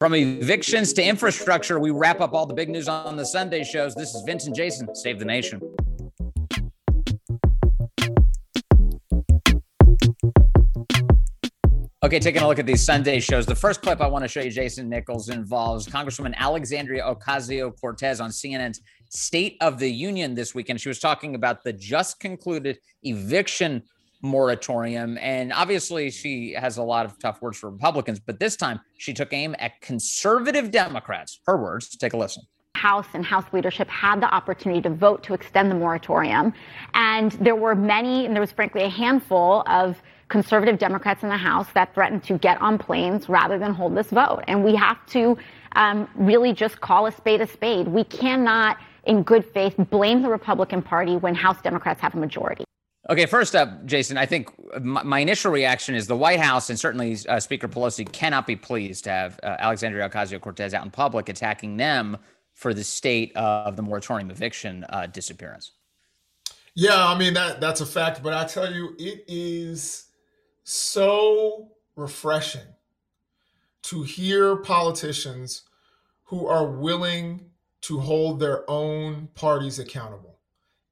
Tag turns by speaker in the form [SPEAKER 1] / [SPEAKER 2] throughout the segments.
[SPEAKER 1] From evictions to infrastructure, we wrap up all the big news on the Sunday shows. This is Vince and Jason, Save the Nation. Okay, taking a look at these Sunday shows. The first clip I want to show you, Jason Nichols, involves Congresswoman Alexandria Ocasio Cortez on CNN's State of the Union this weekend. She was talking about the just concluded eviction moratorium. And obviously, she has a lot of tough words for Republicans, but this time she took aim at conservative Democrats. Her words, take a listen.
[SPEAKER 2] House and House leadership had the opportunity to vote to extend the moratorium. And there were many, and there was frankly a handful of conservative Democrats in the House that threatened to get on planes rather than hold this vote. And we have to um, really just call a spade a spade. We cannot, in good faith, blame the Republican Party when House Democrats have a majority.
[SPEAKER 1] Okay, first up, Jason, I think my, initial reaction is the White House and certainly uh, Speaker Pelosi cannot be pleased to have uh, Alexandria Ocasio Cortez out in public attacking them for the state of the moratorium eviction uh, disappearance.
[SPEAKER 3] Yeah, I mean that that's a fact, but I tell you, it is so refreshing to hear politicians who are willing to hold their own parties accountable.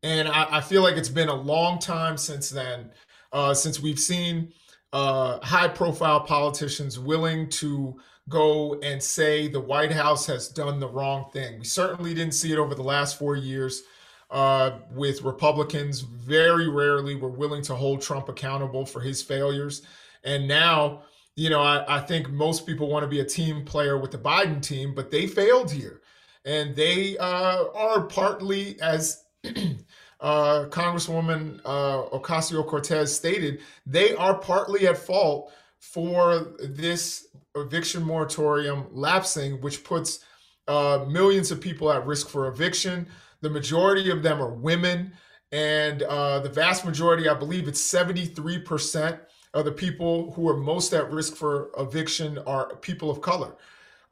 [SPEAKER 3] And I, I feel like it's been a long time since then, uh, since we've seen uh, high profile politicians willing to go and say the White House has done the wrong thing. We certainly didn't see it over the last four years uh, with Republicans. Very rarely were willing to hold Trump accountable for his failures. And now, you know, I, I think most people want to be a team player with the Biden team, but they failed here. And they uh, are partly as uh, Congresswoman uh, Ocasio Cortez stated, they are partly at fault for this eviction moratorium lapsing, which puts uh, millions of people at risk for eviction. The majority of them are women, and uh, the vast majority, I believe it's 73% of the people who are most at risk for eviction are people of color.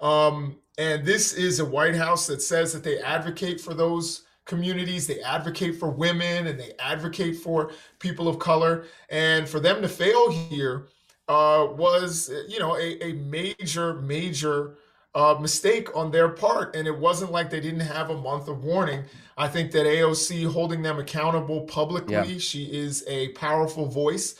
[SPEAKER 3] Um, and this is a White House that says that they advocate for those communities, they advocate for women, and they advocate for people of color. And for them to fail here uh, was, you know, a, a major, major uh, mistake on their part. And it wasn't like they didn't have a month of warning. I think that AOC holding them accountable publicly, yeah. she is a powerful voice.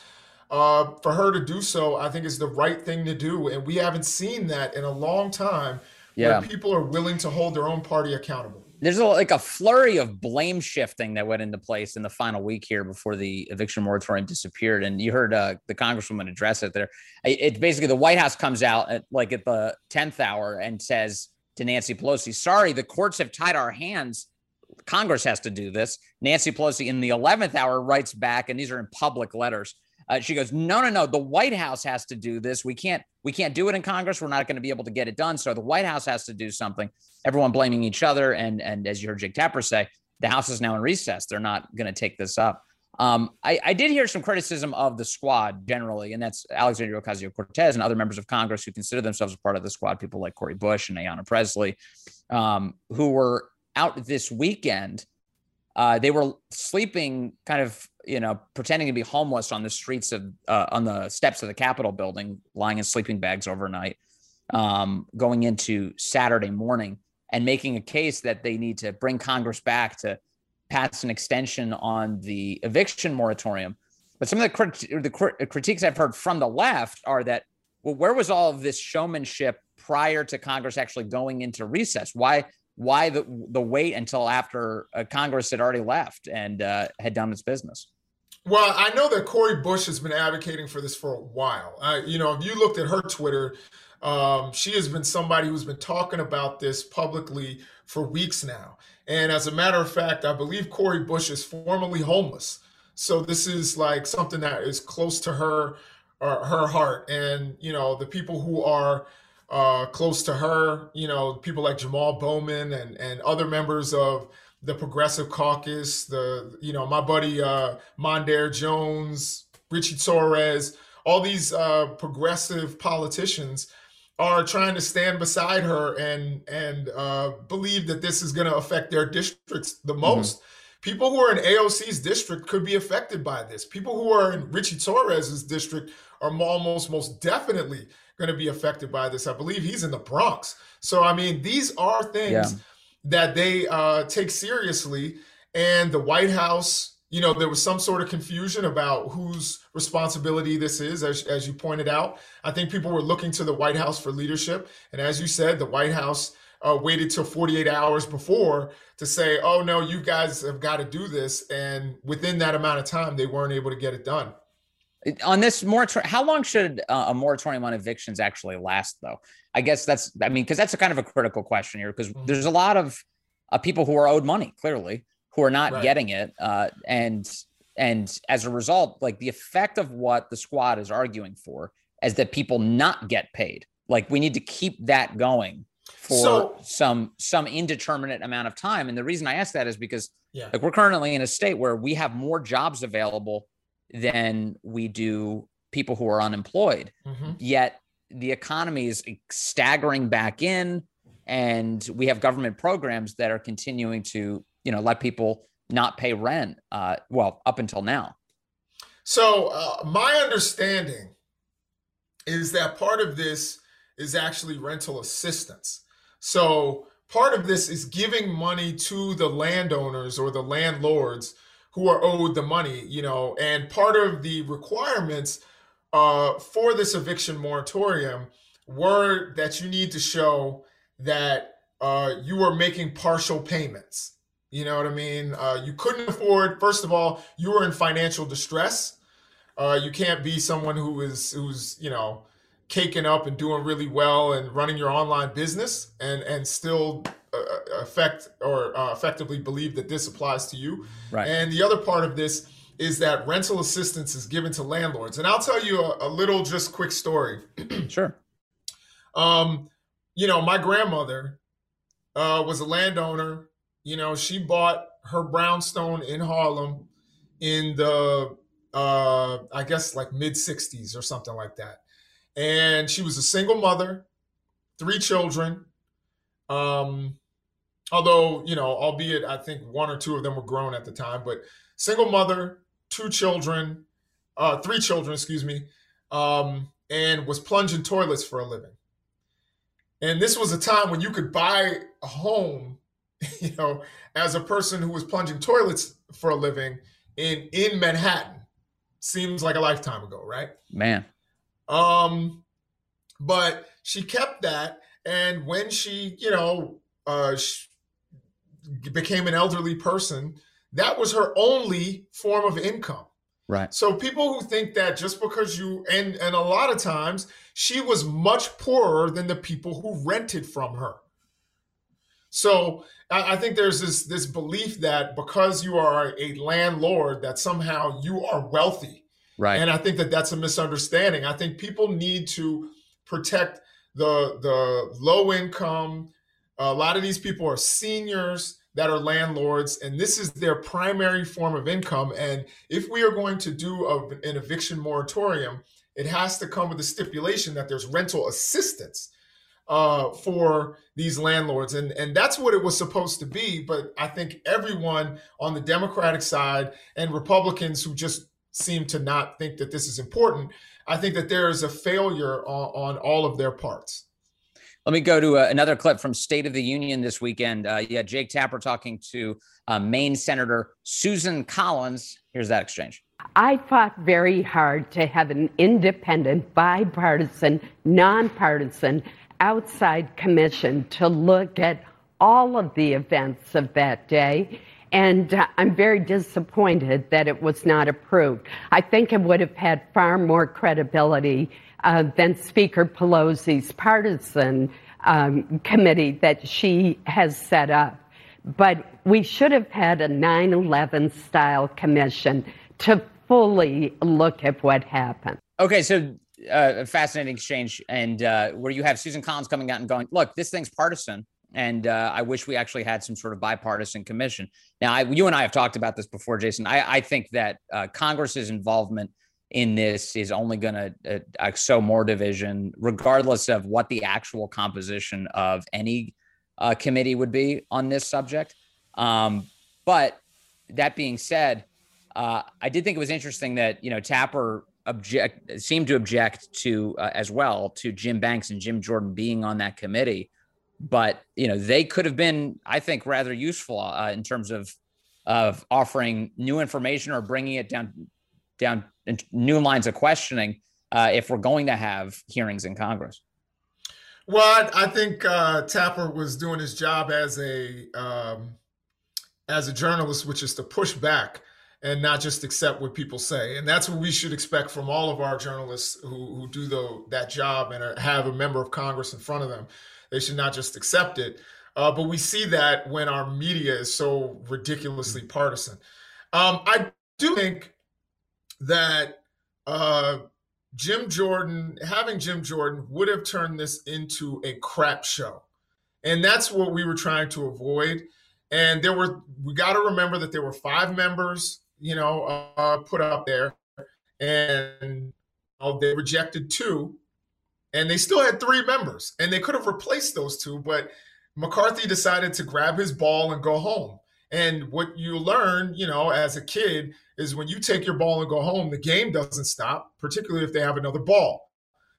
[SPEAKER 3] Uh, for her to do so, I think is the right thing to do. And we haven't seen that in a long time yeah. where people are willing to hold their own party accountable
[SPEAKER 1] there's a, like a flurry of blame shifting that went into place in the final week here before the eviction moratorium disappeared. And you heard uh, the congresswoman address it there. It's basically the White House comes out at like at the 10th hour and says to Nancy Pelosi, sorry, the courts have tied our hands. Congress has to do this. Nancy Pelosi in the 11th hour writes back, and these are in public letters. Uh, she goes, no, no, no. The White House has to do this. We can't, we can't do it in Congress. We're not going to be able to get it done. So the White House has to do something. Everyone blaming each other, and and as you heard Jake Tapper say, the House is now in recess. They're not going to take this up. Um, I, I, did hear some criticism of the squad generally, and that's Alexandria Ocasio Cortez and other members of Congress who consider themselves a part of the squad, people like Cori Bush and Ayanna Pressley, um, who were out this weekend. Uh, they were sleeping kind of you know, pretending to be homeless on the streets of, uh, on the steps of the Capitol building, lying in sleeping bags overnight, um, going into Saturday morning and making a case that they need to bring Congress back to pass an extension on the eviction moratorium. But some of the, crit- the crit- critiques I've heard from the left are that, well, where was all of this showmanship prior to Congress actually going into recess? Why why the the wait until after uh, Congress had already left and uh, had done its business?
[SPEAKER 3] Well, I know that Cori Bush has been advocating for this for a while. Uh, you know, if you looked at her Twitter, um, she has been somebody who's been talking about this publicly for weeks now. And as a matter of fact, I believe Cori Bush is formerly homeless. So this is like something that is close to her, uh, her heart. And you know, the people who are uh, close to her, you know, people like Jamal Bowman and and other members of the Progressive Caucus, the you know my buddy uh, Mondaire Jones, Richie Torres, all these uh, progressive politicians are trying to stand beside her and and uh, believe that this is going to affect their districts the mm-hmm. most. Mm-hmm. People who are in AOC's district could be affected by this. People who are in Richie Torres's district are almost most definitely going to be affected by this. I believe he's in the Bronx. So, I mean, these are things yeah. that they uh, take seriously. And the White House, you know, there was some sort of confusion about whose responsibility this is, as, as you pointed out. I think people were looking to the White House for leadership. And as you said, the White House uh, waited till 48 hours before to say, oh, no, you guys have got to do this. And within that amount of time, they weren't able to get it done.
[SPEAKER 1] On this moratorium, how long should uh, a moratorium on evictions actually last, though? I guess that's, I mean, because that's a kind of a critical question here, because mm-hmm. there's a lot of uh, people who are owed money, clearly, who are not right. getting it. Uh, and and as a result, like the effect of what the squad is arguing for is that people not get paid. Like we need to keep that going for so, some some indeterminate amount of time. And the reason I ask that is because yeah. like we're currently in a state where we have more jobs available than we do people who are unemployed. Mm-hmm. Yet the economy is staggering back in and we have government programs that are continuing to, you know, let people not pay rent uh well up until now.
[SPEAKER 3] So, uh, my understanding is that part of this is actually rental assistance. So part of this is giving money to the landowners or the landlords who are owed the money, you know, and part of the requirements uh, for this eviction moratorium were that you need to show that uh, you are making partial payments. You know what I mean? Uh, you couldn't afford. First of all, you were in financial distress. Uh, you can't be someone who is who's you know caking up and doing really well and running your online business and and still affect or uh, effectively believe that this applies to you. Right. And the other part of this is that rental assistance is given to landlords. And I'll tell you a, a little just quick story.
[SPEAKER 1] sure.
[SPEAKER 3] Um, you know, my grandmother uh, was a landowner. You know, she bought her brownstone in Harlem in the uh, I guess like mid 60s or something like that and she was a single mother, three children. Um, although you know, albeit I think one or two of them were grown at the time, but single mother, two children, uh, three children, excuse me, um, and was plunging toilets for a living. And this was a time when you could buy a home, you know, as a person who was plunging toilets for a living in in Manhattan. Seems like a lifetime ago, right?
[SPEAKER 1] Man.
[SPEAKER 3] Um, but she kept that, and when she, you know, uh, she became an elderly person, that was her only form of income.
[SPEAKER 1] Right.
[SPEAKER 3] So people who think that just because you and and a lot of times she was much poorer than the people who rented from her. So I, I think there's this this belief that because you are a landlord that somehow you are wealthy
[SPEAKER 1] Right.
[SPEAKER 3] And I think that that's a misunderstanding. I think people need to protect the the low income. A lot of these people are seniors that are landlords, and this is their primary form of income. And if we are going to do a, an eviction moratorium, it has to come with a stipulation that there's rental assistance uh, for these landlords, and and that's what it was supposed to be. But I think everyone on the Democratic side and Republicans who just seem to not think that this is important. I think that there is a failure on, on all of their parts.
[SPEAKER 1] Let me go to uh, another clip from State of the Union this weekend. Uh, yeah, Jake Tapper talking to uh, Maine Senator Susan Collins. Here's that exchange.
[SPEAKER 4] I fought very hard to have an independent, bipartisan, nonpartisan, outside commission to look at all of the events of that day and uh, I'm very disappointed that it was not approved. I think it would have had far more credibility uh, than Speaker Pelosi's partisan um, committee that she has set up. But we should have had a 9 11 style commission to fully look at what happened.
[SPEAKER 1] Okay, so uh, fascinating exchange, and uh, where you have Susan Collins coming out and going, look, this thing's partisan and uh, I wish we actually had some sort of bipartisan commission. Now, I, you and I have talked about this before, Jason. I, I think that uh, Congress's involvement in this is only going to uh, sow more division, regardless of what the actual composition of any uh, committee would be on this subject. Um, but that being said, uh, I did think it was interesting that you know Tapper object seemed to object to uh, as well to Jim Banks and Jim Jordan being on that committee. But you know they could have been, I think, rather useful uh, in terms of of offering new information or bringing it down down new lines of questioning uh, if we're going to have hearings in Congress.
[SPEAKER 3] Well, I, think uh, Tapper was doing his job as a um, as a journalist, which is to push back and not just accept what people say. And that's what we should expect from all of our journalists who, who do the, that job and are, have a member of Congress in front of them. They should not just accept it. Uh, but we see that when our media is so ridiculously partisan. Um, I do think that uh, Jim Jordan, having Jim Jordan, would have turned this into a crap show. And that's what we were trying to avoid. And there were, we got to remember that there were five members, you know, uh, put up there, and oh, they rejected two, and they still had three members, and they could have replaced those two, but McCarthy decided to grab his ball and go home. And what you learn, you know, as a kid is when you take your ball and go home, the game doesn't stop, particularly if they have another ball.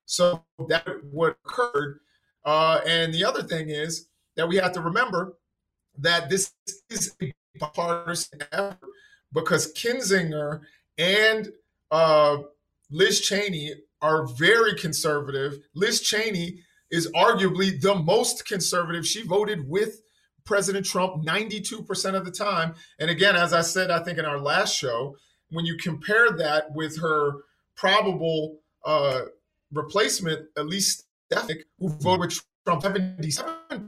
[SPEAKER 3] So that what occurred. Uh, and the other thing is that we have to remember that this is a partisan effort because Kinzinger and uh, Liz Cheney are very conservative. Liz Cheney is arguably the most conservative. She voted with President Trump 92% of the time. And again, as I said, I think in our last show, when you compare that with her probable uh, replacement, Elise Stefanik, who voted with Trump 77%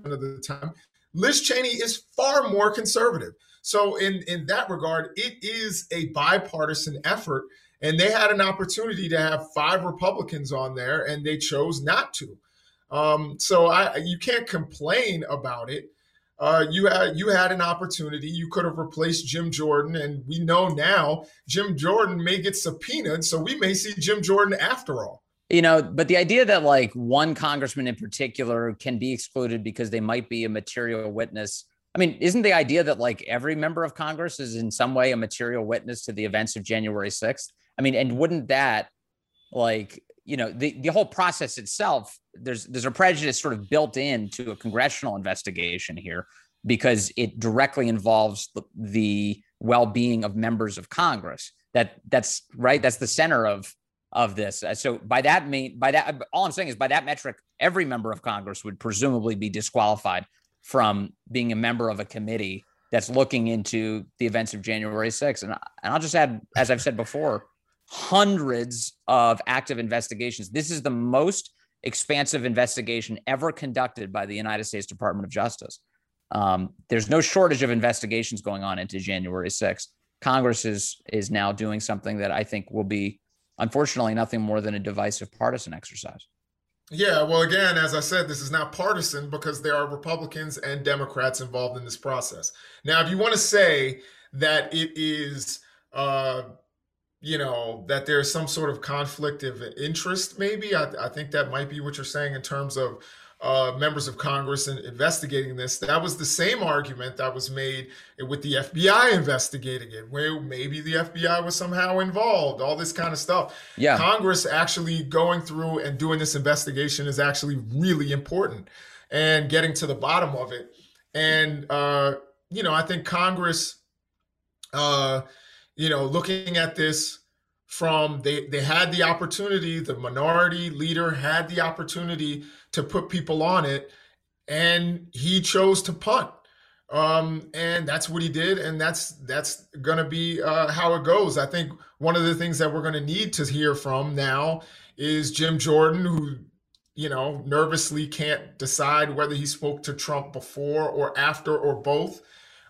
[SPEAKER 3] of the time, Liz Cheney is far more conservative. So in in that regard, it is a bipartisan effort, and they had an opportunity to have five Republicans on there, and they chose not to. Um, so I you can't complain about it uh, you had you had an opportunity. You could have replaced Jim Jordan, and we know now Jim Jordan may get subpoenaed, so we may see Jim Jordan after all.
[SPEAKER 1] You know, but the idea that like one congressman in particular can be excluded because they might be a material witness. I mean, isn't the idea that like every member of Congress is in some way a material witness to the events of January 6th? I mean, and wouldn't that like you know the, the whole process itself there's there's a prejudice sort of built into a congressional investigation here because it directly involves the, the well-being of members of congress. That that's right? That's the center of of this. Uh, so by that mean by that all i'm saying is by that metric every member of congress would presumably be disqualified from being a member of a committee that's looking into the events of january 6th and, and i'll just add as i've said before hundreds of active investigations. This is the most expansive investigation ever conducted by the United States Department of Justice. Um, there's no shortage of investigations going on into January 6th. Congress is is now doing something that I think will be, unfortunately, nothing more than a divisive partisan exercise.
[SPEAKER 3] Yeah, well, again, as I said, this is not partisan because there are Republicans and Democrats involved in this process. Now, if you want to say that it is uh, you know that there's some sort of conflict of interest maybe? I, I think that might be what you're saying in terms of uh, members of congress and investigating this. That was the same argument that was made with the fbi investigating it where maybe the fbi was somehow involved all this kind of stuff. Yeah. Congress actually going through and doing this investigation is actually really important and getting to the bottom of it. And uh, you know i think congress uh, you know, looking at this from they they had the opportunity, the minority leader had the opportunity to put people on it, and he chose to punt. Um, and that's what he did, and that's that's to be uh, how it goes. I think one of the things that we're to need to hear from now is Jim Jordan, who you know nervously can't decide whether he spoke to Trump before or after or both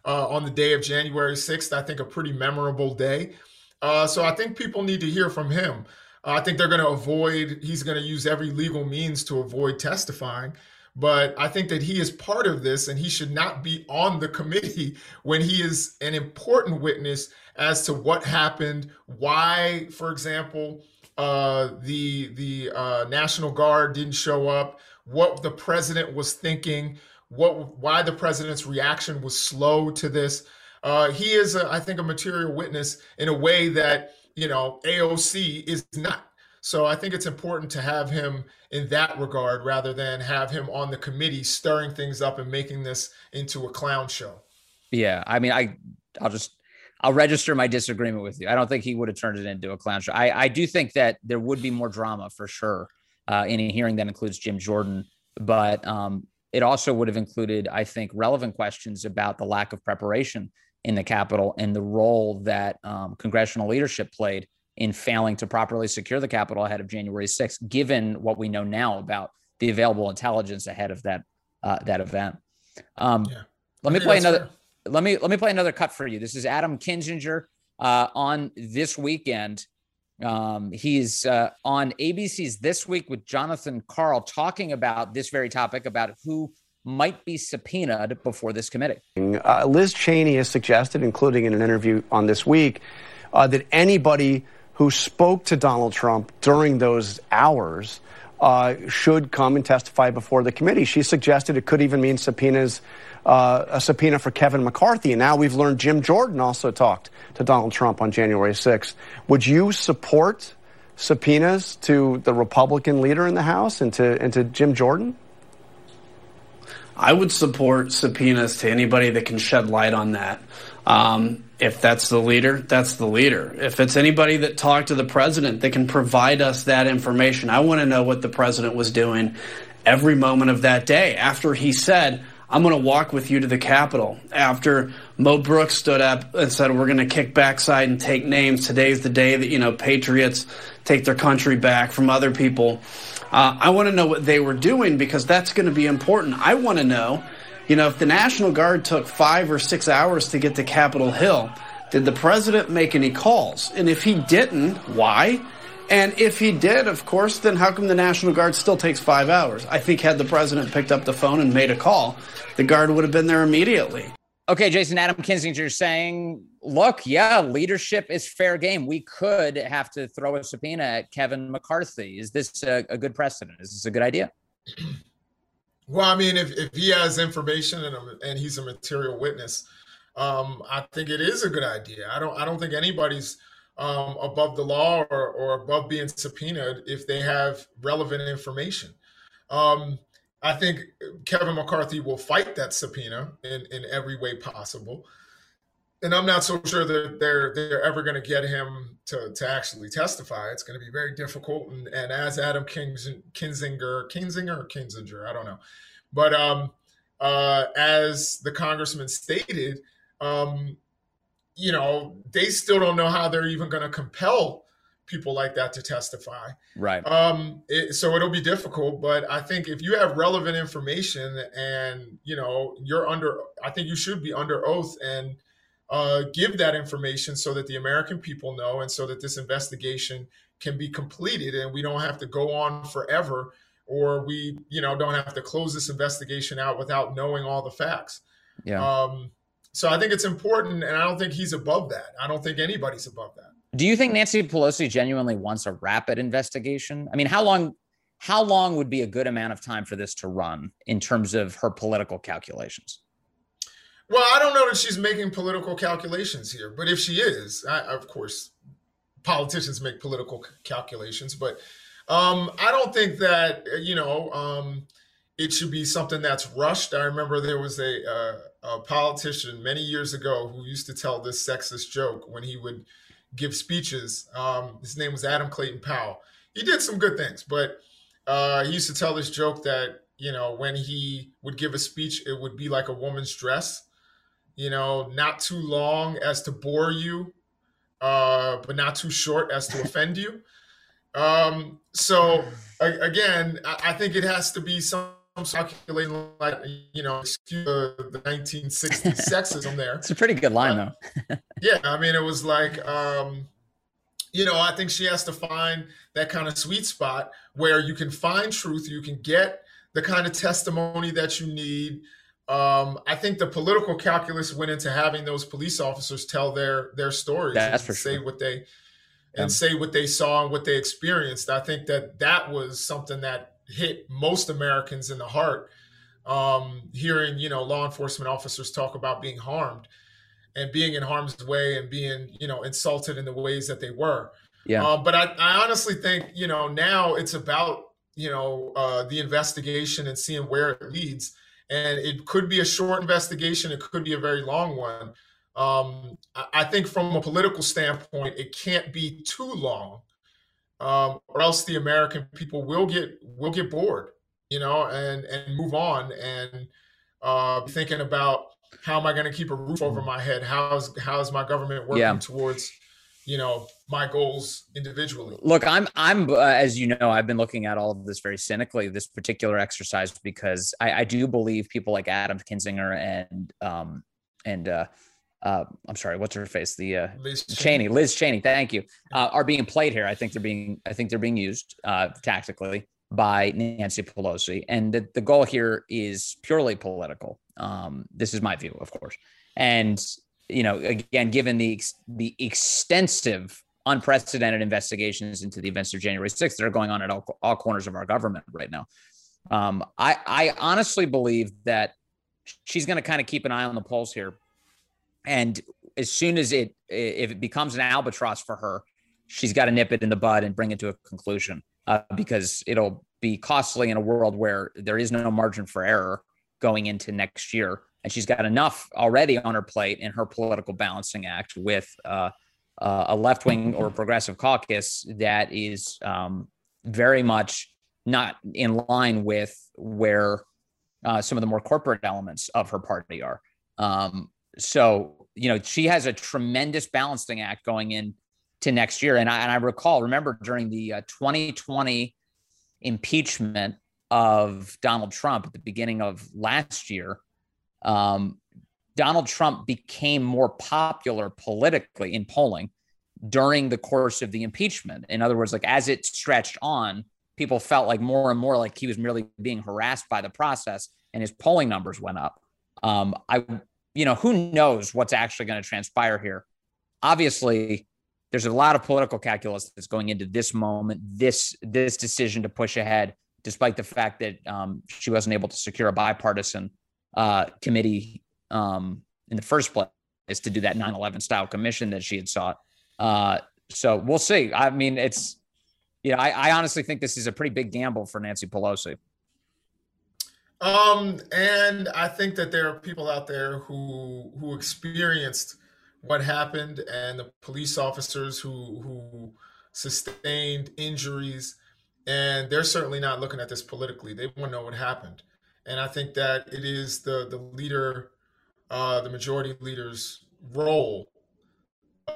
[SPEAKER 3] uh, on the day of January 6th. I think a pretty memorable day. Uh, so I think people need to hear from him. Uh, I think they're going to avoid, he's going to use every legal means to avoid testifying. But I think that he is part of this and he should not be on the committee when he is an important witness as to what happened, why, for example, uh, the the uh, National Guard didn't show up, what the president was thinking, what why the president's reaction was slow to this. Uh, he is, a, I think, a material witness in a way that you know, AOC is not. So I think it's important to have him in that regard rather than have him on the committee stirring things up and making this into a clown show.
[SPEAKER 1] Yeah, I mean, I I'll just I'll register my disagreement with you. I don't think he would have turned it into a clown show. I I do think that there would be more drama for sure uh, in a hearing that includes Jim Jordan, but um, it also would have included, I think, relevant questions about the lack of preparation in the Capitol and the role that um, congressional leadership played in failing to properly secure the Capitol ahead of January 6th, given what we know now about the available intelligence ahead of that uh, that event. Um, yeah. Let me play another. Fair. Let me let me play another cut for you. This is Adam Kinzinger uh, on this weekend. Um, he's uh, on ABC's This Week with Jonathan Karl talking about this very topic about who might be subpoenaed before this committee.
[SPEAKER 5] Uh, Liz Cheney has suggested, including in an interview on This Week, uh, that anybody who spoke to Donald Trump during those hours uh, should come and testify before the committee. She suggested it could even mean subpoenas, uh, a subpoena for Kevin McCarthy. And now we've learned Jim Jordan also talked to Donald Trump on January 6th. Would you support subpoenas to the Republican leader in the House and to, and to Jim Jordan?
[SPEAKER 6] I would support subpoenas to anybody that can shed light on that. Um, if that's the leader, that's the leader. If it's anybody that talked to the president that can provide us that information, I want to know what the president was doing every moment of that day after he said, I'm going to walk with you to the Capitol. After Mo Brooks stood up and said, We're going to kick backside and take names. Today's the day that, you know, patriots take their country back from other people. Uh, I want to know what they were doing because that's going to be important. I want to know, you know, if the National Guard took five or six hours to get to Capitol Hill, did the president make any calls? And if he didn't, why? And if he did, of course, then how come the National Guard still takes five hours? I think had the president picked up the phone and made a call, the Guard would have been there immediately.
[SPEAKER 1] Okay, Jason Adam Kinzinger saying, look, yeah, leadership is fair game. We could have to throw a subpoena at Kevin McCarthy. Is this a, a good precedent? Is this a good idea?
[SPEAKER 3] Well, I mean, if, if he has information and, and he's a material witness, um, I think it is a good idea. I don't I don't think anybody's um, above the law or, or above being subpoenaed if they have relevant information. Um, I think Kevin McCarthy will fight that subpoena in, in every way possible. And I'm not so sure that they're they're ever going to get him to, to actually testify. It's going to be very difficult. And, and as Adam Kings, Kinzinger, Kinzinger or Kinzinger, I don't know. But um, uh, as the congressman stated, um, you know, they still don't know how they're even going to compel people like that to testify.
[SPEAKER 1] Right.
[SPEAKER 3] Um, it, so it'll be difficult, but I think if you have relevant information and you know you're under, I think you should be under oath and uh, give that information so that the American people know, and so that this investigation can be completed, and we don't have to go on forever, or we you know don't have to close this investigation out without knowing all the facts.
[SPEAKER 1] Yeah.
[SPEAKER 3] Um, so I think it's important, and I don't think he's above that. I don't think anybody's above that.
[SPEAKER 1] Do you think Nancy Pelosi genuinely wants a rapid investigation? I mean, how long how long would be a good amount of time for this to run in terms of her political calculations?
[SPEAKER 3] Well, I don't know that she's making political calculations here, but if she is, I, of course, politicians make political calculations, but um, I don't think that you know um, it should be something that's rushed. I remember there was a, uh, a politician many years ago who used to tell this sexist joke when he would give speeches. Um, his name was Adam Clayton Powell. He did some good things, but uh, he used to tell this joke that you know when he would give a speech, it would be like a woman's dress. You know, not too long as to bore you, uh, but not too short as to offend you. Um, so again, I, I think it has to be some calculating like you know excuse the 1960s sexism there
[SPEAKER 1] it's a pretty good line uh,
[SPEAKER 3] though yeah i mean it was like um you know i think she has to find that kind of sweet spot where you can find truth you can get the kind of testimony that you need um, I think the political calculus went into having those police officers tell their their stories
[SPEAKER 1] That's
[SPEAKER 3] and say
[SPEAKER 1] sure.
[SPEAKER 3] what they and yeah. say what they saw and what they experienced. I think that that was something that hit most Americans in the heart. Um, hearing you know law enforcement officers talk about being harmed, and being in harm's way and being you know insulted in the ways that they were.
[SPEAKER 1] Yeah.
[SPEAKER 3] Um, but I, I honestly think you know now it's about you know uh, the investigation and seeing where it leads, and it could be a short investigation, it could be a very long one. Um, I, think from a political standpoint, it can't be too long, um, or else the American people will get will get bored, you know, and and move on and uh, thinking about how am I going to keep a roof over my head? How's how's my government working
[SPEAKER 1] Yeah.
[SPEAKER 3] towards you know my goals individually?
[SPEAKER 1] Look, I'm I'm uh, as you know, I've been looking at all of this very cynically, this particular exercise, because I, I do believe people like Adam Kinzinger and um and uh uh I'm sorry, what's her face? The uh
[SPEAKER 3] Liz
[SPEAKER 1] Cheney, Liz Cheney, thank you, uh, are being played here. I think they're being I think they're being used uh tactically by Nancy Pelosi. And the, the goal here is purely political. Um, this is my view, of course. And you know, again, given the the extensive, unprecedented investigations into the events of January 6th that are going on at all, all corners of our government right now, um, I, I honestly believe that she's going to kind of keep an eye on the polls here. And as soon as it, if it becomes an albatross for her, she's got to nip it in the bud and bring it to a conclusion uh, because it'll be costly in a world where there is no margin for error going into next year. And she's got enough already on her plate in her political balancing act with uh, uh, a left wing or progressive caucus that is um, very much not in line with where uh, some of the more corporate elements of her party are. Um, so, you know, she has a tremendous balancing act going in to next year. And I, and I recall, remember during the uh, 2020 impeachment of Donald Trump at the beginning of last year, um, Donald Trump became more popular politically in polling during the course of the impeachment. In other words, like as it stretched on, people felt like more and more like he was merely being harassed by the process, and his polling numbers went up. Um, I, you know, who knows what's actually going to transpire here? Obviously, there's a lot of political calculus that's going into this moment, this this decision to push ahead, despite the fact that um, she wasn't able to secure a bipartisan uh, committee um, in the first place to do that 9/11 style commission that she had sought. Uh, so we'll see. I mean, it's you know, I, I honestly think this is a pretty big gamble for Nancy Pelosi.
[SPEAKER 3] Um, and I think that there are people out there who who experienced what happened and the police officers who who sustained injuries and they're certainly not looking at this politically. They want to know what happened. And I think that it is the the leader, uh, the majority leader's role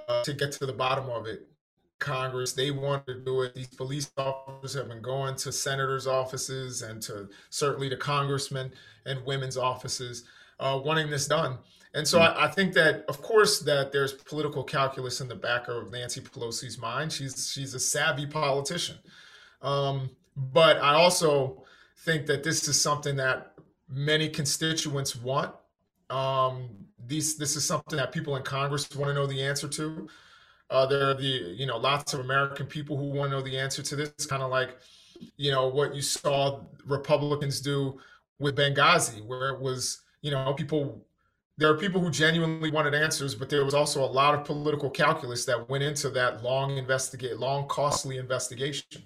[SPEAKER 3] uh, to get to the bottom of it. Congress, they want to do it. These police officers have been going to senators' offices and to certainly to congressmen and women's offices, uh, wanting this done. And so I, I think that, of course, that there's political calculus in the back of Nancy Pelosi's mind. She's she's a savvy politician, um, but I also think that this is something that many constituents want. Um, these this is something that people in Congress want to know the answer to. Uh, there are the you know lots of American people who want to know the answer to this. Kind of like you know what you saw Republicans do with Benghazi, where it was you know people. There are people who genuinely wanted answers, but there was also a lot of political calculus that went into that long investigate, long costly investigation.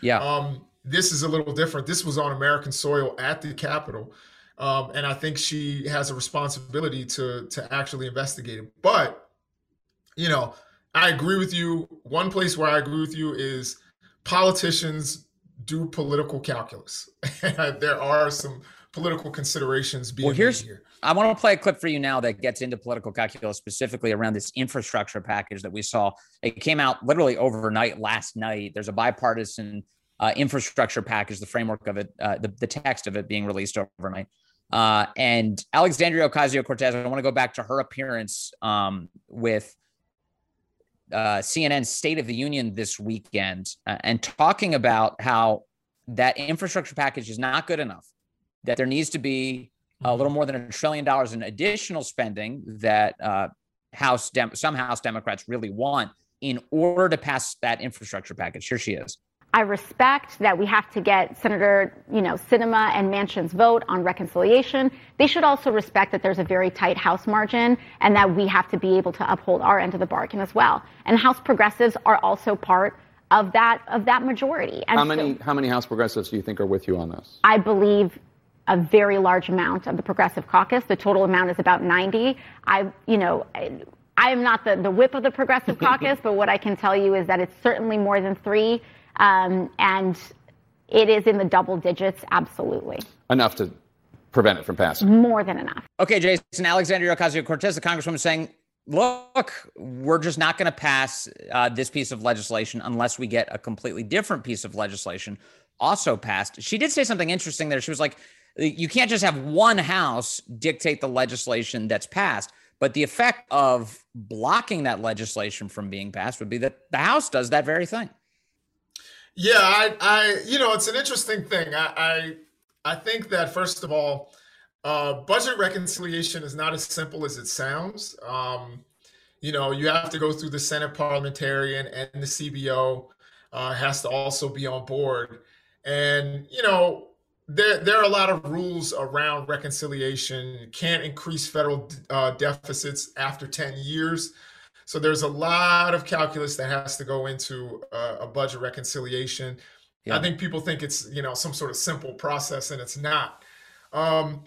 [SPEAKER 1] Yeah.
[SPEAKER 3] Um, this is a little different. This was on American soil at the Capitol. Um, and I think she has a responsibility to to actually investigate it. But you know, I agree with you. One place where I agree with you is politicians do political calculus. there are some political considerations being
[SPEAKER 1] Well, here's-
[SPEAKER 3] here.
[SPEAKER 1] I want to play a clip for you now that gets into political calculus specifically around this infrastructure package that we saw. It came out literally overnight last night. There's a bipartisan uh, infrastructure package, the framework of it, uh, the, the text of it being released overnight. Uh, and Alexandria Ocasio Cortez, I want to go back to her appearance um, with uh, CNN's State of the Union this weekend uh, and talking about how that infrastructure package is not good enough, that there needs to be a little more than a trillion dollars in additional spending that uh, House Dem- some House Democrats really want in order to pass that infrastructure package. Here she is.
[SPEAKER 2] I respect that we have to get Senator, you know, Sinema and Manchin's vote on reconciliation. They should also respect that there's a very tight House margin and that we have to be able to uphold our end of the bargain as well. And House progressives are also part of that of that majority.
[SPEAKER 7] And how many so, how many House progressives do you think are with you on this?
[SPEAKER 2] I believe a very large amount of the progressive caucus. The total amount is about 90. I, you know, I am not the, the whip of the progressive caucus, but what I can tell you is that it's certainly more than three. Um, and it is in the double digits, absolutely.
[SPEAKER 7] Enough to prevent it from passing.
[SPEAKER 2] More than enough.
[SPEAKER 1] Okay, Jason. Alexandria Ocasio Cortez, the congresswoman, saying, look, we're just not going to pass uh, this piece of legislation unless we get a completely different piece of legislation also passed. She did say something interesting there. She was like, you can't just have one house dictate the legislation that's passed. But the effect of blocking that legislation from being passed would be that the House does that very thing.
[SPEAKER 3] Yeah, I, I, you know, it's an interesting thing. I, I, I think that first of all, uh, budget reconciliation is not as simple as it sounds. Um, you know, you have to go through the Senate parliamentarian and the CBO uh, has to also be on board. And you know, there there are a lot of rules around reconciliation. can't increase federal uh, deficits after ten years. So there's a lot of calculus that has to go into a, a budget reconciliation. Yeah. I think people think it's you know some sort of simple process, and it's not. Um,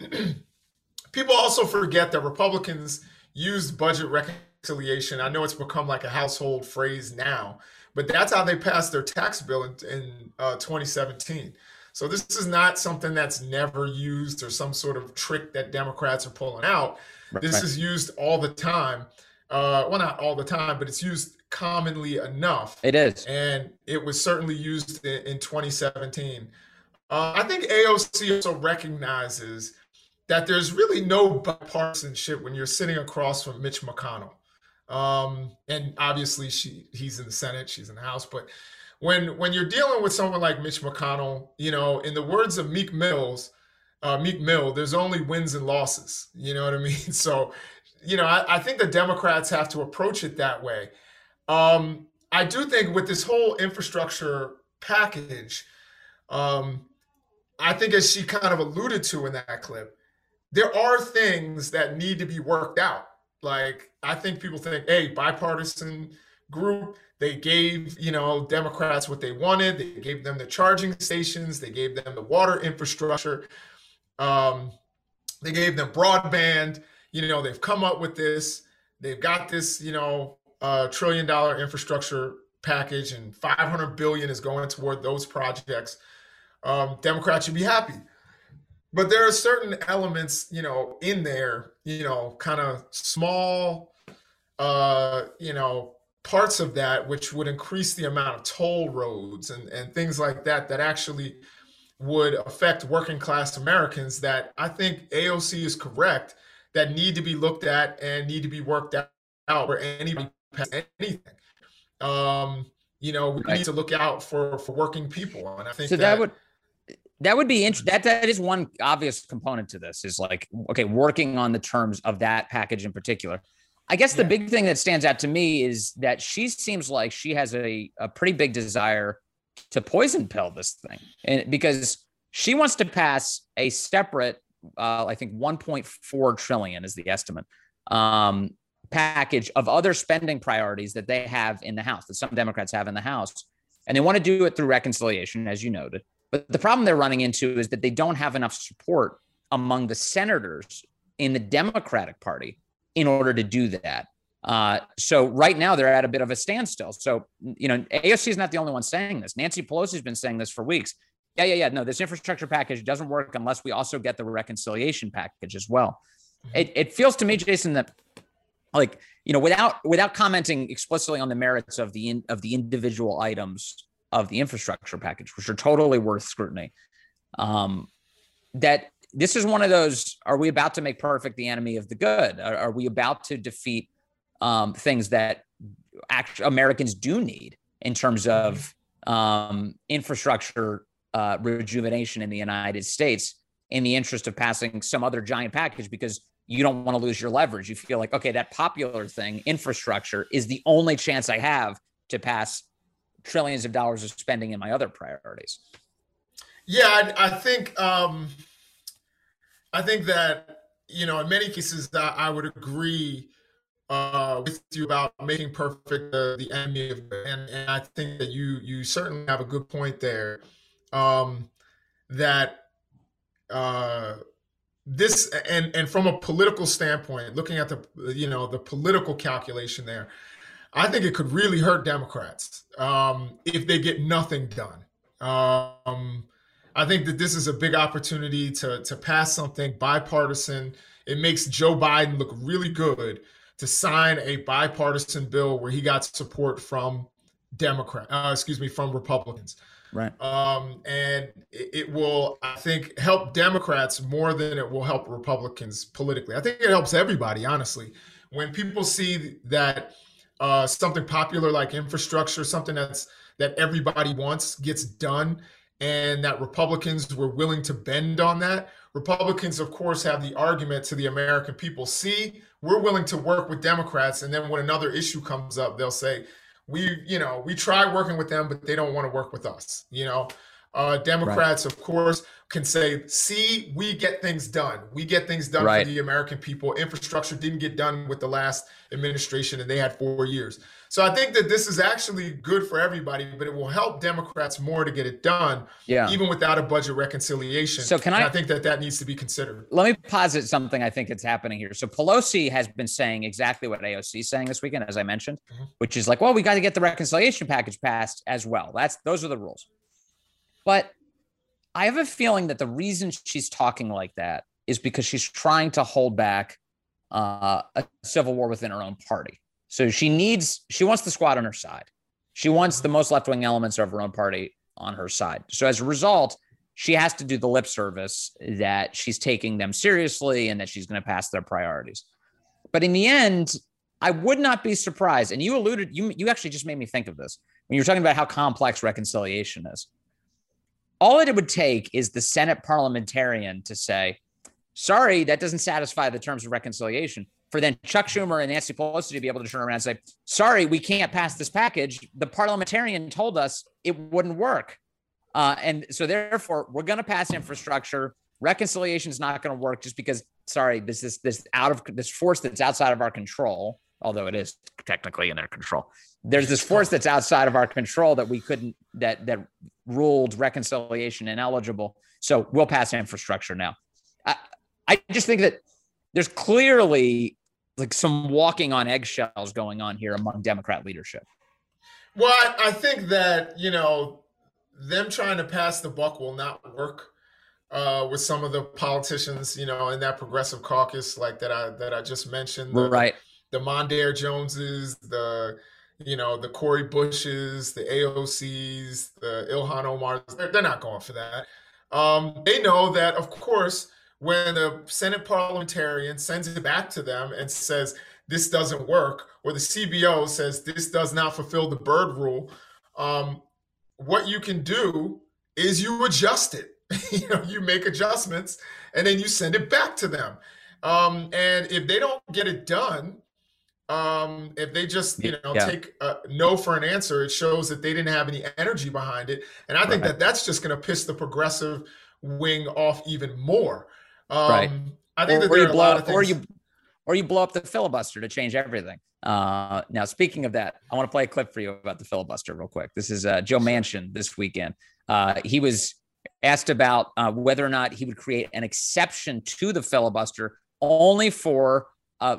[SPEAKER 3] people also forget that Republicans used budget reconciliation. I know it's become like a household phrase now, but that's how they passed their tax bill in, in uh, 2017. So this is not something that's never used or some sort of trick that Democrats are pulling out. Right. This is used all the time uh, well, not all the time, but it's used commonly enough.
[SPEAKER 1] It is.
[SPEAKER 3] And it was certainly used in, in 2017. Uh, I think AOC also recognizes that there's really no bipartisanship when you're sitting across from Mitch McConnell. Um, and obviously she he's in the Senate, she's in the House, but when when you're dealing with someone like Mitch McConnell, you know, in the words of Meek Mills, uh, Meek Mill, there's only wins and losses. You know what I mean? So you know, I, I, think the Democrats have to approach it that way. Um, I do think with this whole infrastructure package, um, I think as she kind of alluded to in that clip, there are things that need to be worked out. Like I think people think, hey, bipartisan group, they gave you know Democrats what they wanted. They gave them the charging stations. They gave them the water infrastructure. Um, they gave them broadband you know, they've come up with this. They've got this, you know, uh, trillion dollar infrastructure package, and 500 billion is going toward those projects. Um, Democrats should be happy. But there are certain elements, you know, in there, you know, kind of small, uh, you know, parts of that which would increase the amount of toll roads and, and things like that that actually would affect working class Americans that I think AOC is correct that need to be looked at and need to be worked out for anybody anything. Um, you know, we right. need to look out for for working people, and I think
[SPEAKER 1] so. That, that would that would be interesting. That that is one obvious component to this. Is like okay, working on the terms of that package in particular. I guess the yeah. big thing that stands out to me is that she seems like she has a, a pretty big desire to poison pill this thing. And because she wants to pass a separate uh, I think 1.4 trillion is the estimate um, package of other spending priorities that they have in the House, that some Democrats have in the House. And they want to do it through reconciliation, as you noted. But the problem they're running into is that they don't have enough support among the senators in the Democratic Party in order to do that. Uh, so right now they're at a bit of a standstill. So you know, AOC is not the only one saying this. Nancy Pelosi has been saying this for weeks. Yeah, yeah, yeah. No, this infrastructure package doesn't work unless we also get the reconciliation package as well. Mm-hmm. It, it feels to me, Jason, that like you know, without without commenting explicitly on the merits of the in, of the individual items of the infrastructure package, which are totally worth scrutiny, um, that this is one of those: Are we about to make perfect the enemy of the good? Are, are we about to defeat um, things that actually Americans do need in terms of mm-hmm. um, infrastructure uh, rejuvenation in the United States in the interest of passing some other giant package because you don't want to lose your leverage. You feel like, okay, that popular thing, infrastructure, is the only chance I have to pass trillions of dollars of spending in my other priorities.
[SPEAKER 3] Yeah, I, I think um, I think that you know in many cases I, I would agree uh, with you about making perfect the enemy of and, and I think that you you certainly have a good point there. Um, that uh, this and and from a political standpoint, looking at the you know the political calculation there, I think it could really hurt Democrats um, if they get nothing done. Um, I think that this is a big opportunity to to pass something bipartisan. It makes Joe Biden look really good to sign a bipartisan bill where he got support from Democrat, uh, excuse me, from Republicans.
[SPEAKER 1] Right.
[SPEAKER 3] Um, and it, will, I think, help Democrats more than it will help Republicans politically. I think it helps everybody, honestly. When people see that uh, something popular like infrastructure, something that's that everybody wants, gets done, and that Republicans were willing to bend on that. Republicans, of course, have the argument to the American people see, we're willing to work with Democrats. And then when another issue comes up, they'll say, we, you know, we try working with them, but they don't want to work with us, you know. Uh, Democrats, right. of course, can say, see, we get things done. We get things done right. for the American people. Infrastructure didn't get done with the last administration, and they had four years. So I think that this is actually good for everybody, but it will help Democrats more to get it done, yeah. even without a budget reconciliation. So can I? I think that that needs to be considered.
[SPEAKER 1] Let me posit something I think it's happening here. So Pelosi has been saying exactly what AOC is saying this weekend, as I mentioned, mm-hmm. which is like, well, we got to get the reconciliation package passed as well. That's those are the rules. But I have a feeling that the reason she's talking like that is because she's trying to hold back uh, a civil war within her own party. So she needs, she wants the squad on her side. She wants the most left wing elements of her own party on her side. So as a result, she has to do the lip service that she's taking them seriously and that she's going to pass their priorities. But in the end, I would not be surprised. And you alluded, you you actually just made me think of this when you're talking about how complex reconciliation is. All it would take is the Senate parliamentarian to say, sorry, that doesn't satisfy the terms of reconciliation for then Chuck Schumer and Nancy Pelosi to be able to turn around and say, sorry, we can't pass this package. The parliamentarian told us it wouldn't work. Uh, and so therefore, we're going to pass infrastructure. Reconciliation is not going to work just because, sorry, this is this out of this force that's outside of our control, although it is technically in their control. There's this force that's outside of our control that we couldn't that that ruled reconciliation ineligible. So we'll pass infrastructure now. I, I just think that there's clearly like some walking on eggshells going on here among Democrat leadership.
[SPEAKER 3] Well, I, I think that you know them trying to pass the buck will not work uh, with some of the politicians, you know, in that progressive caucus, like that I that I just mentioned,
[SPEAKER 1] the, right?
[SPEAKER 3] The Mondaire Joneses, the you know the Cori Bushes, the AOCs, the Ilhan Omar. They're, they're not going for that. Um, they know that, of course, when the Senate parliamentarian sends it back to them and says, this doesn't work, or the CBO says this does not fulfill the Byrd rule, um, what you can do is you adjust it. you know, you make adjustments and then you send it back to them. Um, and if they don't get it done, um, if they just you know yeah. take a no for an answer, it shows that they didn't have any energy behind it. And I think right. that that's just going to piss the progressive wing off even more. Um, right. I think or, that or you blow up,
[SPEAKER 1] or you or you blow up the filibuster to change everything. Uh, now, speaking of that, I want to play a clip for you about the filibuster real quick. This is uh, Joe Manchin this weekend. Uh, he was asked about uh, whether or not he would create an exception to the filibuster only for uh,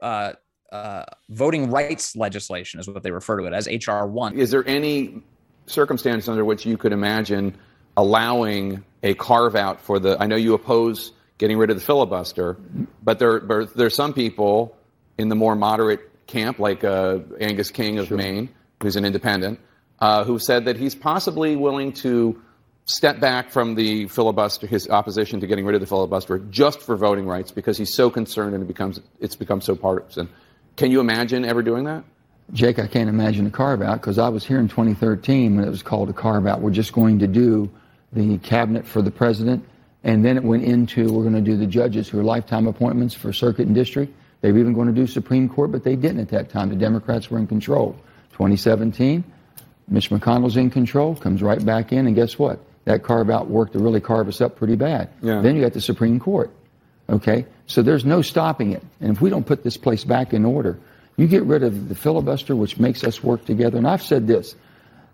[SPEAKER 1] uh, uh, voting rights legislation, is what they refer to it as HR one.
[SPEAKER 7] Is there any circumstance under which you could imagine allowing a carve out for the? I know you oppose getting rid of the filibuster. But there, are some people in the more moderate camp, like uh, Angus King of sure. Maine, who's an independent, uh, who said that he's possibly willing to step back from the filibuster, his opposition to getting rid of the filibuster, just for voting rights because he's so concerned and it becomes it's become so partisan. Can you imagine ever doing that?
[SPEAKER 8] Jake, I can't imagine a carve out because I was here in 2013 when it was called a carve out. We're just going to do the cabinet for the president and then it went into we're going to do the judges who are lifetime appointments for circuit and district. They were even going to do Supreme Court, but they didn't at that time. The Democrats were in control. 2017, Mitch McConnell's in control, comes right back in, and guess what? That carve out worked to really carve us up pretty bad. Yeah. Then you got the Supreme Court. Okay? So there's no stopping it. And if we don't put this place back in order, you get rid of the filibuster, which makes us work together. And I've said this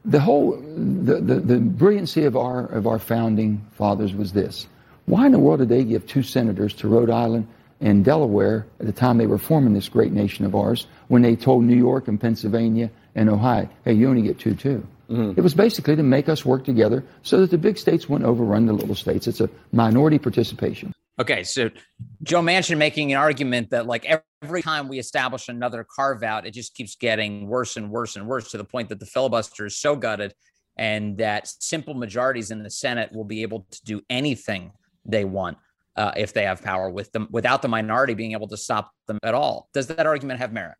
[SPEAKER 8] the whole the, the, the brilliancy of our of our founding fathers was this. Why in the world did they give two senators to Rhode Island and Delaware at the time they were forming this great nation of ours when they told New York and Pennsylvania and Ohio, hey, you only get two too. Mm-hmm. It was basically to make us work together so that the big states wouldn't overrun the little states. It's a minority participation.
[SPEAKER 1] Okay, so Joe Manchin making an argument that like every time we establish another carve out, it just keeps getting worse and worse and worse to the point that the filibuster is so gutted and that simple majorities in the Senate will be able to do anything they want uh, if they have power with them without the minority being able to stop them at all. Does that argument have merit?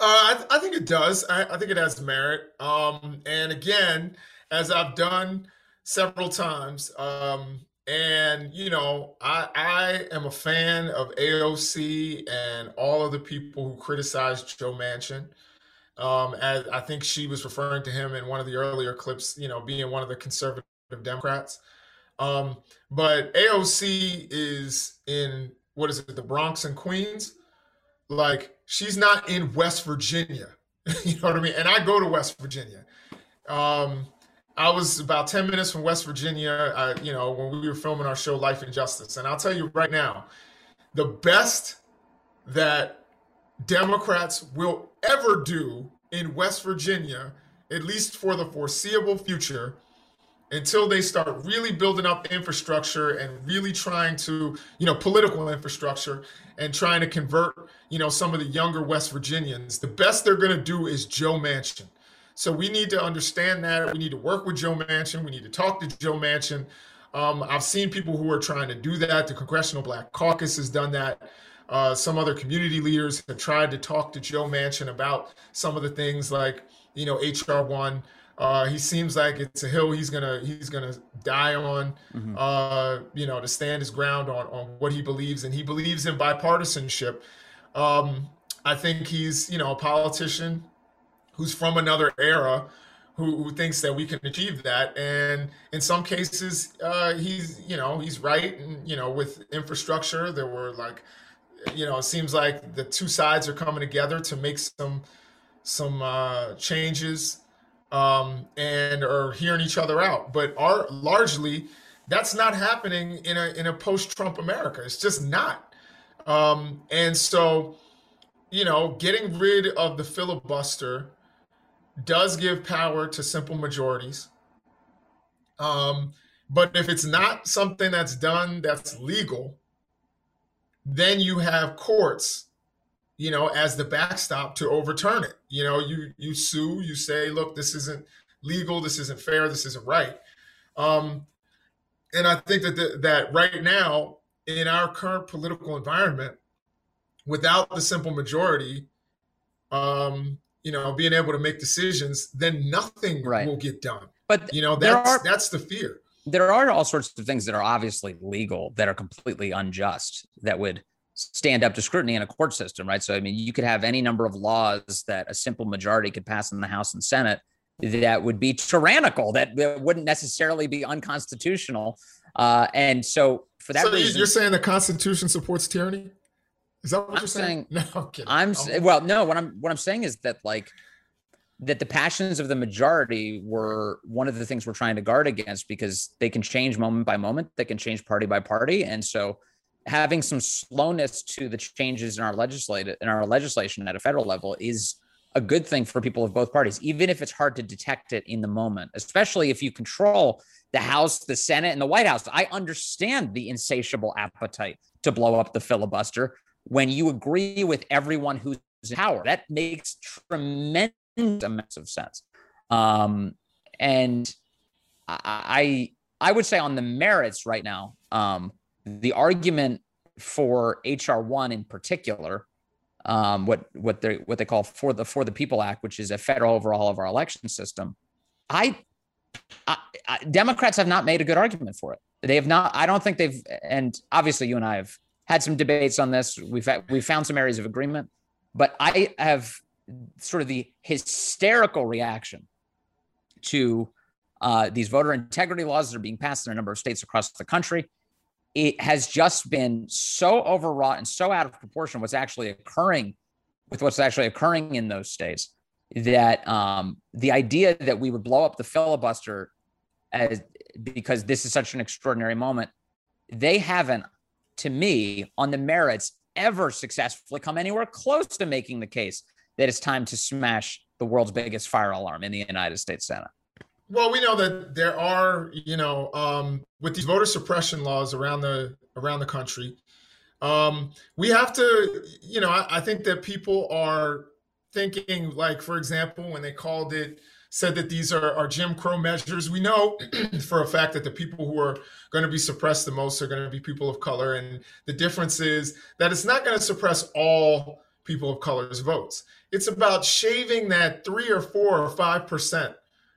[SPEAKER 3] Uh, I, th- I, think it does. I, I think it has merit. Um, and again, as I've done several times, um, and you know, I, I am a fan of AOC and all of the people who criticized Joe Manchin. Um, as I think she was referring to him in one of the earlier clips, you know, being one of the conservative Democrats. Um, but AOC is in what is it, the Bronx and Queens? Like she's not in West Virginia. you know what I mean? And I go to West Virginia. Um, I was about 10 minutes from West Virginia, uh, you know, when we were filming our show Life and Justice. And I'll tell you right now, the best that Democrats will ever do in West Virginia, at least for the foreseeable future, until they start really building up infrastructure and really trying to, you know, political infrastructure and trying to convert, you know, some of the younger West Virginians, the best they're going to do is Joe Manchin. So we need to understand that. We need to work with Joe Manchin. We need to talk to Joe Manchin. Um, I've seen people who are trying to do that. The Congressional Black Caucus has done that. Uh, some other community leaders have tried to talk to Joe Manchin about some of the things like, you know, HR one. Uh, he seems like it's a hill he's gonna he's gonna die on. Mm-hmm. Uh, you know, to stand his ground on on what he believes, and he believes in bipartisanship. Um, I think he's you know a politician who's from another era who, who thinks that we can achieve that and in some cases uh, he's you know he's right and you know with infrastructure there were like you know it seems like the two sides are coming together to make some some uh, changes um, and are hearing each other out. But are largely that's not happening in a in a post-trump america. It's just not. Um, and so you know getting rid of the filibuster does give power to simple majorities. Um, but if it's not something that's done that's legal, then you have courts, you know, as the backstop to overturn it. You know, you you sue, you say, look, this isn't legal, this isn't fair, this isn't right. Um, and I think that the, that right now in our current political environment, without the simple majority, um, you know, being able to make decisions, then nothing right. will get done. But you know, that's are, that's the fear.
[SPEAKER 1] There are all sorts of things that are obviously legal that are completely unjust that would stand up to scrutiny in a court system, right? So I mean, you could have any number of laws that a simple majority could pass in the House and Senate that would be tyrannical, that, that wouldn't necessarily be unconstitutional. Uh, and so for that
[SPEAKER 3] so
[SPEAKER 1] reason,
[SPEAKER 3] you're saying the Constitution supports tyranny? Is that what
[SPEAKER 1] I'm
[SPEAKER 3] you're saying? saying?
[SPEAKER 1] No, I'm kidding. I'm oh. well, no. What I'm what I'm saying is that like that the passions of the majority were one of the things we're trying to guard against because they can change moment by moment. They can change party by party, and so having some slowness to the changes in our legislative in our legislation at a federal level is a good thing for people of both parties, even if it's hard to detect it in the moment, especially if you control the House, the Senate, and the White House. I understand the insatiable appetite to blow up the filibuster when you agree with everyone who's in power. That makes tremendous amounts of sense. Um, and I I would say on the merits right now, um, the argument for HR one in particular, um, what what they what they call for the for the People Act, which is a federal overhaul of our election system, I, I, I Democrats have not made a good argument for it. They have not. I don't think they've. And obviously, you and I have had some debates on this. We've had, we found some areas of agreement, but I have sort of the hysterical reaction to uh, these voter integrity laws that are being passed in a number of states across the country. It has just been so overwrought and so out of proportion what's actually occurring with what's actually occurring in those states that um, the idea that we would blow up the filibuster as because this is such an extraordinary moment, they haven't, to me, on the merits, ever successfully come anywhere close to making the case that it's time to smash the world's biggest fire alarm in the United States Senate.
[SPEAKER 3] Well, we know that there are, you know, um, with these voter suppression laws around the around the country, um, we have to, you know, I, I think that people are thinking, like, for example, when they called it, said that these are, are Jim Crow measures. We know for a fact that the people who are going to be suppressed the most are going to be people of color, and the difference is that it's not going to suppress all people of color's votes. It's about shaving that three or four or five percent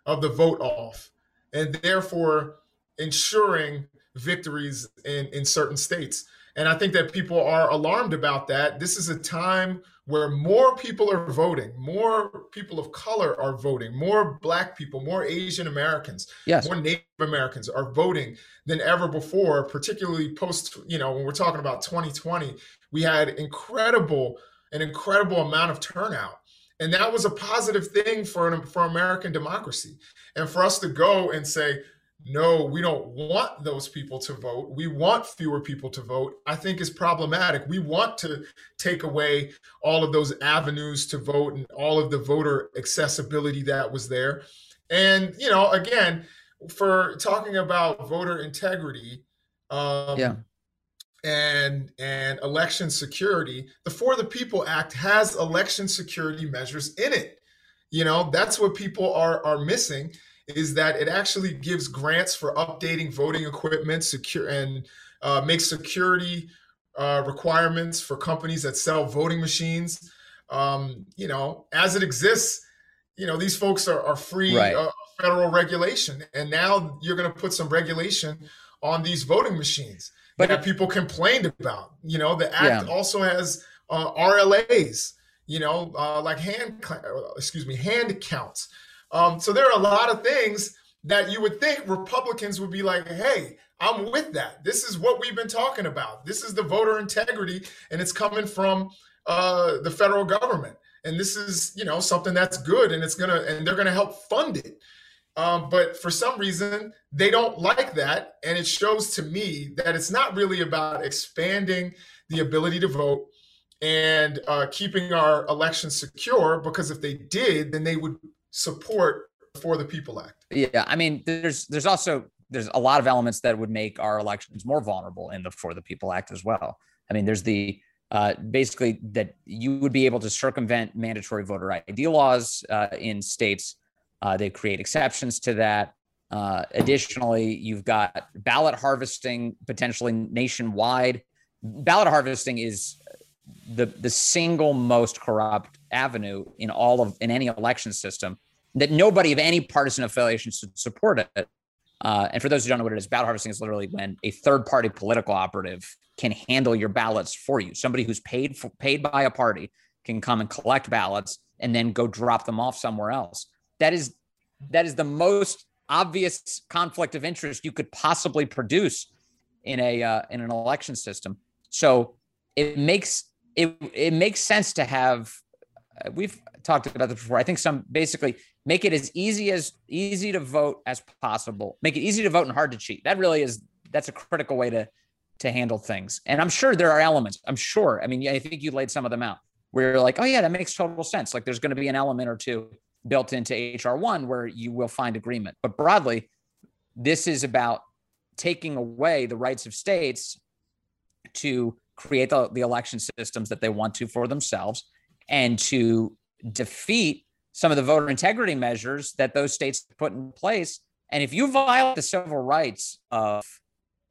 [SPEAKER 3] of the vote off, and therefore ensuring victories in, in certain states. And I think that people are alarmed about that. This is a time where more people are voting, more people of color are voting, more Black people, more Asian Americans,
[SPEAKER 1] yes.
[SPEAKER 3] more Native Americans are voting than ever before, particularly post, you know, when we're talking about 2020, we had incredible, an incredible amount of turnout. And that was a positive thing for, for American democracy. And for us to go and say, no, we don't want those people to vote. We want fewer people to vote, I think is problematic. We want to take away all of those avenues to vote and all of the voter accessibility that was there. And, you know, again, for talking about voter integrity, um,
[SPEAKER 1] yeah.
[SPEAKER 3] And and election security, the For the People Act has election security measures in it. You know, that's what people are are missing is that it actually gives grants for updating voting equipment secure and uh, makes security uh, requirements for companies that sell voting machines. Um, you know, as it exists, you know, these folks are, are free right. uh, federal regulation. And now you're going to put some regulation on these voting machines but that people complained about. You know, the act yeah. also has uh, RLAs, you know, uh, like hand, excuse me, hand counts um, so there are a lot of things that you would think Republicans would be like, hey, I'm with that. This is what we've been talking about. This is the voter integrity, and it's coming from uh, the federal government. And this is, you know, something that's good, and it's gonna, and they're gonna help fund it. Um, but for some reason, they don't like that, and it shows to me that it's not really about expanding the ability to vote and uh, keeping our elections secure. Because if they did, then they would support for the People Act.
[SPEAKER 1] Yeah, I mean, there's there's also there's a lot of elements that would make our elections more vulnerable in the For the People Act as well. I mean, there's the uh, basically that you would be able to circumvent mandatory voter ID laws uh, in states. Uh, they create exceptions to that. Uh, additionally, you've got ballot harvesting potentially nationwide. Ballot harvesting is the the single most corrupt avenue in all of in any election system that nobody of any partisan affiliation should support it. Uh, and for those who don't know what it is, ballot harvesting is literally when a third party political operative can handle your ballots for you. Somebody who's paid for, paid by a party can come and collect ballots and then go drop them off somewhere else. That is that is the most obvious conflict of interest you could possibly produce in a uh, in an election system. So it makes it it makes sense to have uh, we've talked about this before. I think some basically make it as easy as easy to vote as possible. Make it easy to vote and hard to cheat. That really is that's a critical way to to handle things. And I'm sure there are elements. I'm sure. I mean, I think you laid some of them out where you're like, oh yeah, that makes total sense. Like there's going to be an element or two built into HR one where you will find agreement. But broadly, this is about taking away the rights of states to create the, the election systems that they want to for themselves and to defeat some of the voter integrity measures that those states put in place. And if you violate the civil rights of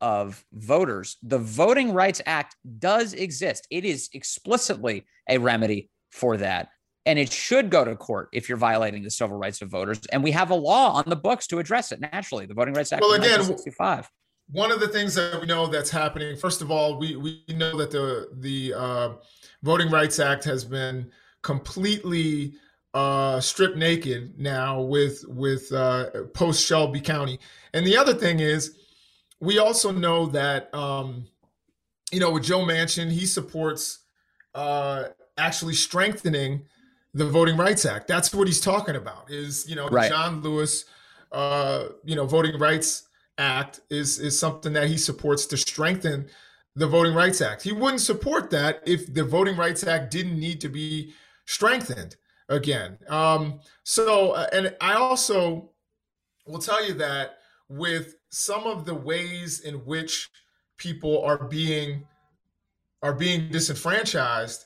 [SPEAKER 1] of voters, the Voting Rights Act does exist. It is explicitly a remedy for that. And it should go to court if you're violating the civil rights of voters. And we have a law on the books to address it naturally, the Voting Rights Act well, again, 1965
[SPEAKER 3] one of the things that we know that's happening, first of all, we, we know that the the uh, Voting Rights Act has been completely uh, stripped naked now with with uh, post Shelby County. And the other thing is, we also know that um, you know with Joe Manchin, he supports uh, actually strengthening the Voting Rights Act. That's what he's talking about. Is you know
[SPEAKER 1] Right.
[SPEAKER 3] John Lewis, uh, you know Voting Rights Act is is something that he supports to strengthen the Voting Rights Act. He wouldn't support that if the Voting Rights Act didn't need to be strengthened again. Um, so, uh, and I also will tell you that with some of the ways in which people are being are being disenfranchised,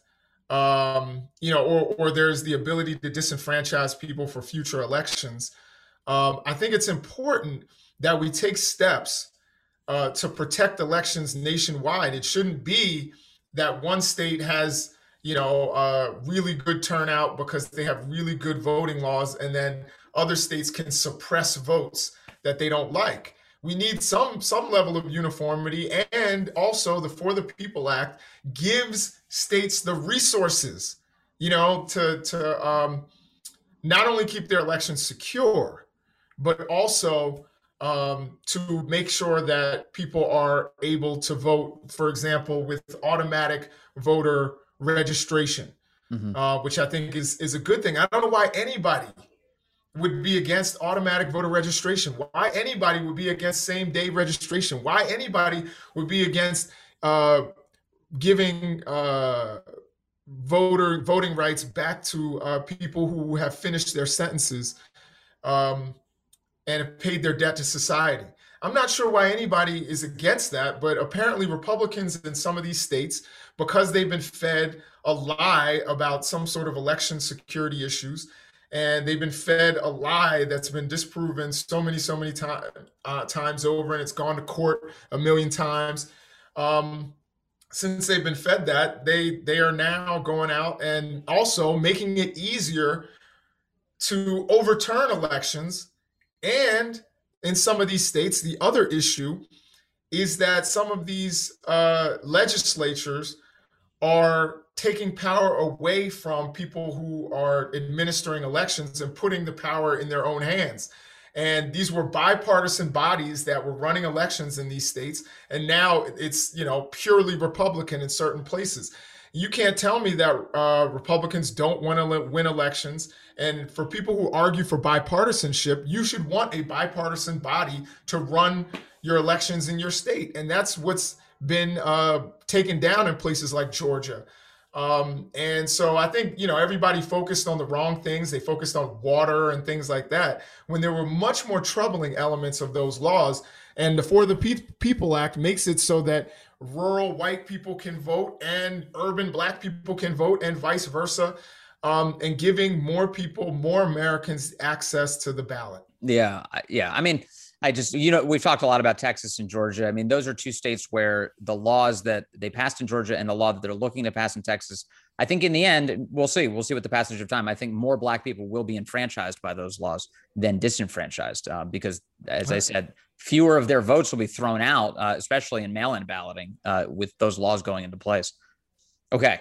[SPEAKER 3] um, you know, or or there's the ability to disenfranchise people for future elections. Um, I think it's important that we take steps uh, to protect elections nationwide. It shouldn't be that one state has, you know, uh, really good turnout because they have really good voting laws, and then other states can suppress votes that they don't like. We need some some level of uniformity, and also the For the People Act gives states the resources, you know, to to um, not only keep their elections secure, but also um, to make sure that people are able to vote, for example, with automatic voter registration,
[SPEAKER 1] Mhm.
[SPEAKER 3] uh, which I think is is a good thing. I don't know why anybody would be against automatic voter registration. Why anybody would be against same day registration? Why anybody would be against uh, giving uh, voter voting rights back to uh, people who have finished their sentences um, and have paid their debt to society. I'm not sure why anybody is against that, but apparently Republicans in some of these states, because they've been fed a lie about some sort of election security issues, and they've been fed a lie that's been disproven so many, so many time, uh, times over, and it's gone to court a million times. Um, since they've been fed that, they they are now going out and also making it easier to overturn elections. And in some of these states, the other issue is that some of these uh, legislatures are taking power away from people who are administering elections and putting the power in their own hands. And these were bipartisan bodies that were running elections in these states. And now it's, you know, purely Republican in certain places. You can't tell me that uh, Republicans don't want to win elections. And for people who argue for bipartisanship, you should want a bipartisan body to run your elections in your state. And that's what's been uh, taken down in places like Georgia. Um, and so I think, you know, everybody focused on the wrong things. They focused on water and things like that when there were much more troubling elements of those laws. And the For the Pe- People Act makes it so that rural white people can vote and urban black people can vote and vice versa. Um, and giving more people, more Americans access to the ballot.
[SPEAKER 1] Yeah, yeah. I mean, I just you know we've talked a lot about Texas and Georgia. I mean, those are two states where the laws that they passed in Georgia and the law that they're looking to pass in Texas. I think in the end, we'll see. We'll see with the passage of time. I think more black people will be enfranchised by those laws than disenfranchised uh, because, as I said, fewer of their votes will be thrown out, uh, especially in mail-in balloting, uh, with those laws going into place. Okay,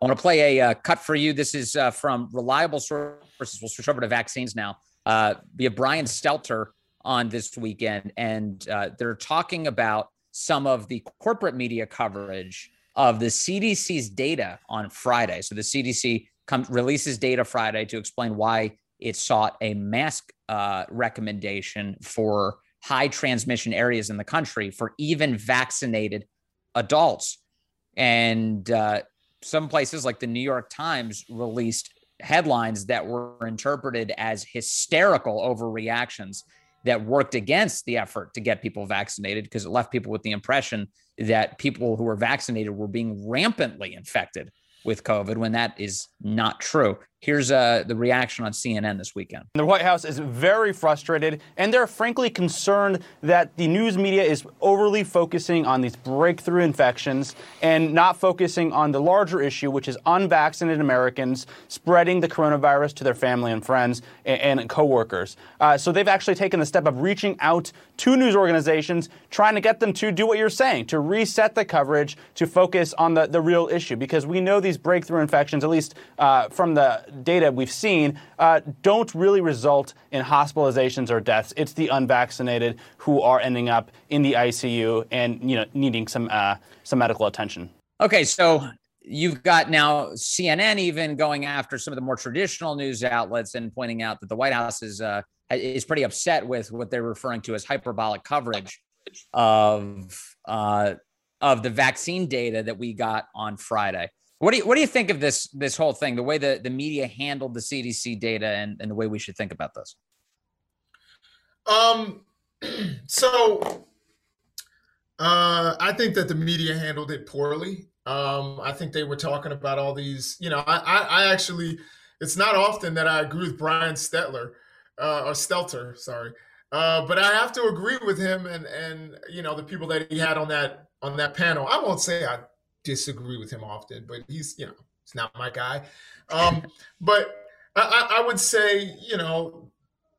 [SPEAKER 1] I want to play a uh, cut for you. This is uh, from reliable sources. We'll switch over to vaccines now. Uh, have Brian Stelter on this weekend, and uh, they're talking about some of the corporate media coverage of the CDC's data on Friday. So the CDC releases data Friday to explain why it sought a mask uh, recommendation for high transmission areas in the country for even vaccinated adults. And uh, some places like the New York Times released headlines that were interpreted as hysterical overreactions that worked against the effort to get people vaccinated because it left people with the impression that people who were vaccinated were being rampantly infected with COVID when that is not true. Here's uh, the reaction on CNN this weekend.
[SPEAKER 9] The White House is very frustrated, and they're frankly concerned that the news media is overly focusing on these breakthrough infections and not focusing on the larger issue, which is unvaccinated Americans spreading the coronavirus to their family and friends and, and coworkers. Uh, so they've actually taken the step of reaching out to news organizations, trying to get them to do what you're saying, to reset the coverage, to focus on the, the real issue, because we know these breakthrough infections, at least uh, from the data we've seen uh, don't really result in hospitalizations or deaths. It's the unvaccinated who are ending up in the ICU and you know needing some uh, some medical attention.
[SPEAKER 1] Okay, so you've got now CNN even going after some of the more traditional news outlets and pointing out that the White House is uh, is pretty upset with what they're referring to as hyperbolic coverage of uh, of the vaccine data that we got on Friday. What do you what do you think of this this whole thing? The way the, the media handled the CDC data and, and the way we should think about this?
[SPEAKER 3] Um so uh I think that the media handled it poorly. Um I think they were talking about all these, you know, I I, I actually it's not often that I agree with Brian Stetler uh, or Stelter, sorry. Uh, but I have to agree with him and and you know the people that he had on that on that panel. I won't say I disagree with him often, but he's you know he's not my guy. Um, but I, I would say you know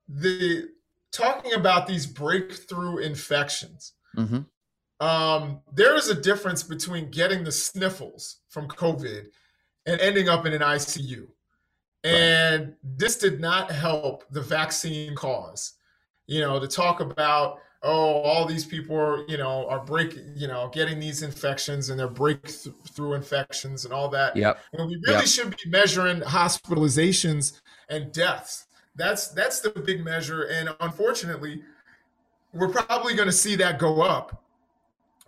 [SPEAKER 3] the talking about these breakthrough infections. Mm-hmm. Um, there is a difference between getting the sniffles from COVID and ending up in an ICU. And right. this did not help the vaccine cause. You know, to talk about oh, all these people are, you know, are breaking, you know, getting these infections and they're breakthrough infections and all that.
[SPEAKER 1] Yep.
[SPEAKER 3] And we really yep. should be measuring hospitalizations and deaths. That's that's the big measure. And unfortunately, we're probably going to see that go up.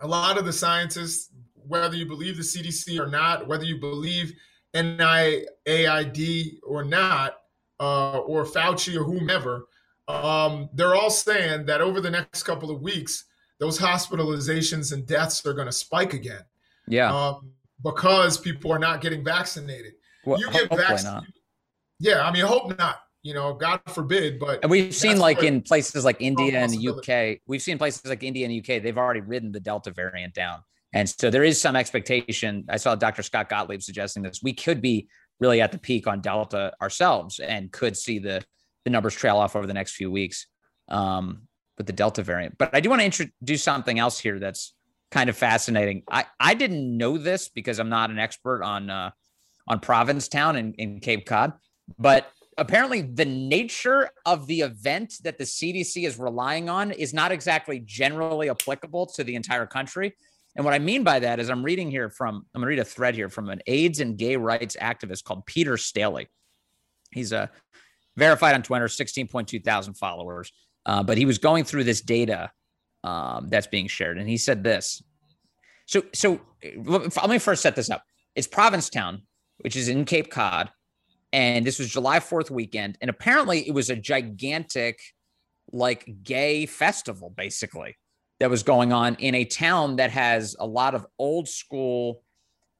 [SPEAKER 3] A lot of the scientists, whether you believe the CDC or not, whether you believe NIAID or not, uh, or Fauci or whomever, um, they're all saying that over the next couple of weeks, those hospitalizations and deaths are going to spike again.
[SPEAKER 1] Yeah.
[SPEAKER 3] Um, because people are not getting vaccinated. Well, you get vaccinated. Yeah, I mean, I hope not. You know, God forbid, but
[SPEAKER 1] and we've seen like in places like India and the UK, we've seen places like India and the UK, they've already ridden the Delta variant down. And so there is some expectation. I saw Dr. Scott Gottlieb suggesting this. We could be really at the peak on Delta ourselves and could see the the numbers trail off over the next few weeks um, with the Delta variant. But I do want to introduce something else here that's kind of fascinating. I, I didn't know this because I'm not an expert on uh, on Provincetown in, in Cape Cod, but apparently the nature of the event that the CDC is relying on is not exactly generally applicable to the entire country. And what I mean by that is I'm reading here from I'm gonna read a thread here from an AIDS and gay rights activist called Peter Staley. He's a verified on Twitter, 16.2 thousand followers. Uh, but he was going through this data um, that's being shared, and he said this. So, so let me first set this up. It's Provincetown, which is in Cape Cod, and this was July 4th weekend, and apparently it was a gigantic, like, gay festival, basically, that was going on in a town that has a lot of old school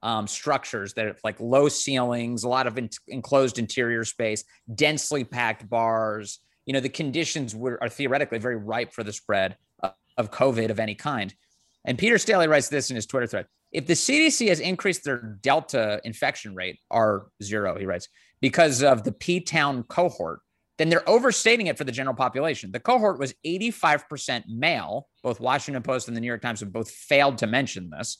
[SPEAKER 1] um, structures that are like low ceilings, a lot of in- enclosed interior space, densely packed bars. You know, the conditions were, are theoretically very ripe for the spread of, of COVID of any kind. And Peter Staley writes this in his Twitter thread. If the CDC has increased their Delta infection rate, R0, he writes, because of the P Town cohort, then they're overstating it for the general population. The cohort was 85% male. Both Washington Post and the New York Times have both failed to mention this.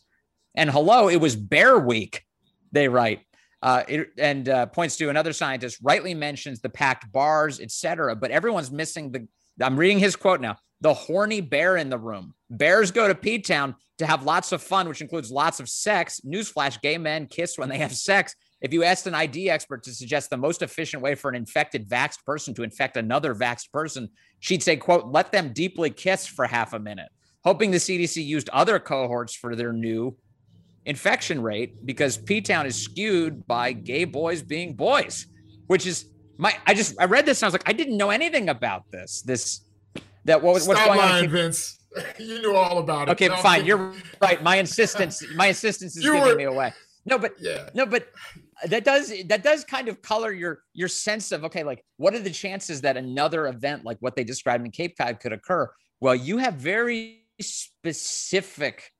[SPEAKER 1] And hello, it was Bear Week, they write. Uh, it, and uh, points to another scientist rightly mentions the packed bars, etc. But everyone's missing the. I'm reading his quote now. The horny bear in the room. Bears go to P Town to have lots of fun, which includes lots of sex. Newsflash: gay men kiss when they have sex. If you asked an ID expert to suggest the most efficient way for an infected vaxxed person to infect another vaxxed person, she'd say, "quote Let them deeply kiss for half a minute." Hoping the CDC used other cohorts for their new infection rate because P Town is skewed by gay boys being boys, which is my. I just I read this and I was like, I didn't know anything about this. This that what was what's going
[SPEAKER 3] lying, on? Vince. You knew all about it.
[SPEAKER 1] Okay, no, fine. You're right. My insistence, my insistence is giving were, me away. No, but
[SPEAKER 3] yeah,
[SPEAKER 1] no, but that does that does kind of color your your sense of okay, like what are the chances that another event like what they described in Cape Cod could occur? Well, you have very specific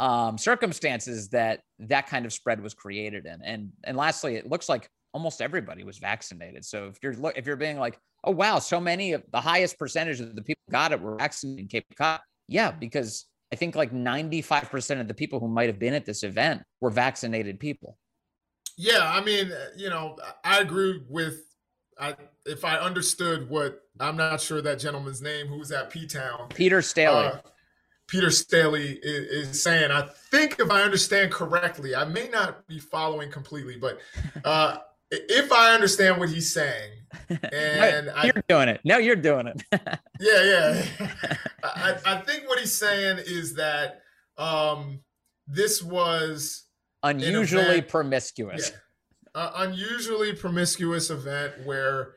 [SPEAKER 1] um, circumstances that that kind of spread was created in, and and lastly, it looks like almost everybody was vaccinated. So if you're if you're being like, oh wow, so many of the highest percentage of the people got it were vaccinated in Cape Cod, yeah, because I think like 95% of the people who might have been at this event were vaccinated people.
[SPEAKER 3] Yeah, I mean, you know, I agree with I if I understood what I'm not sure that gentleman's name who was at P Town.
[SPEAKER 1] Peter Staley. Uh,
[SPEAKER 3] Peter Staley is, is, saying. I think if I understand correctly, I may not be following completely, but uh, if I understand what he's saying, and
[SPEAKER 1] you're I, doing it. Now you're doing it.
[SPEAKER 3] yeah, yeah. I, I, think what he's saying is that um, this was
[SPEAKER 1] unusually event, promiscuous.
[SPEAKER 3] Yeah, uh, unusually promiscuous event where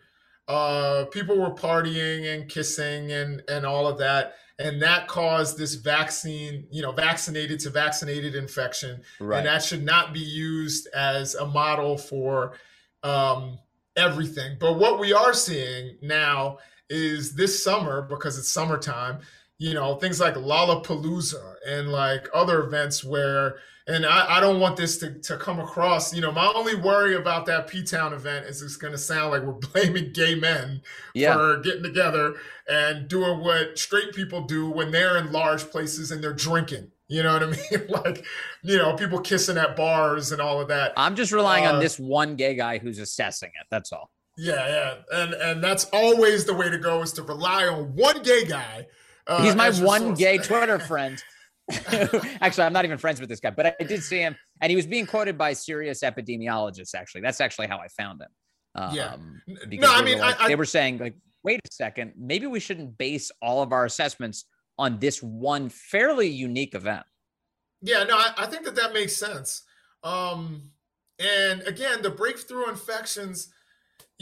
[SPEAKER 3] uh, people were partying and kissing and and all of that, and that caused this vaccine, you know, vaccinated to vaccinated infection, right. and that should not be used as a model for um, everything. But what we are seeing now is this summer, because it's summertime, you know, things like Lollapalooza and like other events where, and I, I don't want this to, to come across, you know, my only worry about that P Town event is it's going to sound like we're blaming gay men yeah. for getting together and doing what straight people do when they're in large places and they're drinking. You know what I mean? like, you know, people kissing at bars and all of that.
[SPEAKER 1] I'm just relying uh, on this one gay guy who's assessing it. That's all.
[SPEAKER 3] Yeah, yeah, and and that's always the way to go is to rely on one gay guy.
[SPEAKER 1] Uh, He's my one gay Twitter friend. actually, I'm not even friends with this guy, but I did see him, and he was being quoted by serious epidemiologists. Actually, that's actually how I found him.
[SPEAKER 3] Um, yeah. No, I mean,
[SPEAKER 1] like,
[SPEAKER 3] I,
[SPEAKER 1] they were saying like, wait a second, maybe we shouldn't base all of our assessments on this one fairly unique event.
[SPEAKER 3] Yeah, no, I, I think that that makes sense. Um, and again, the breakthrough infections,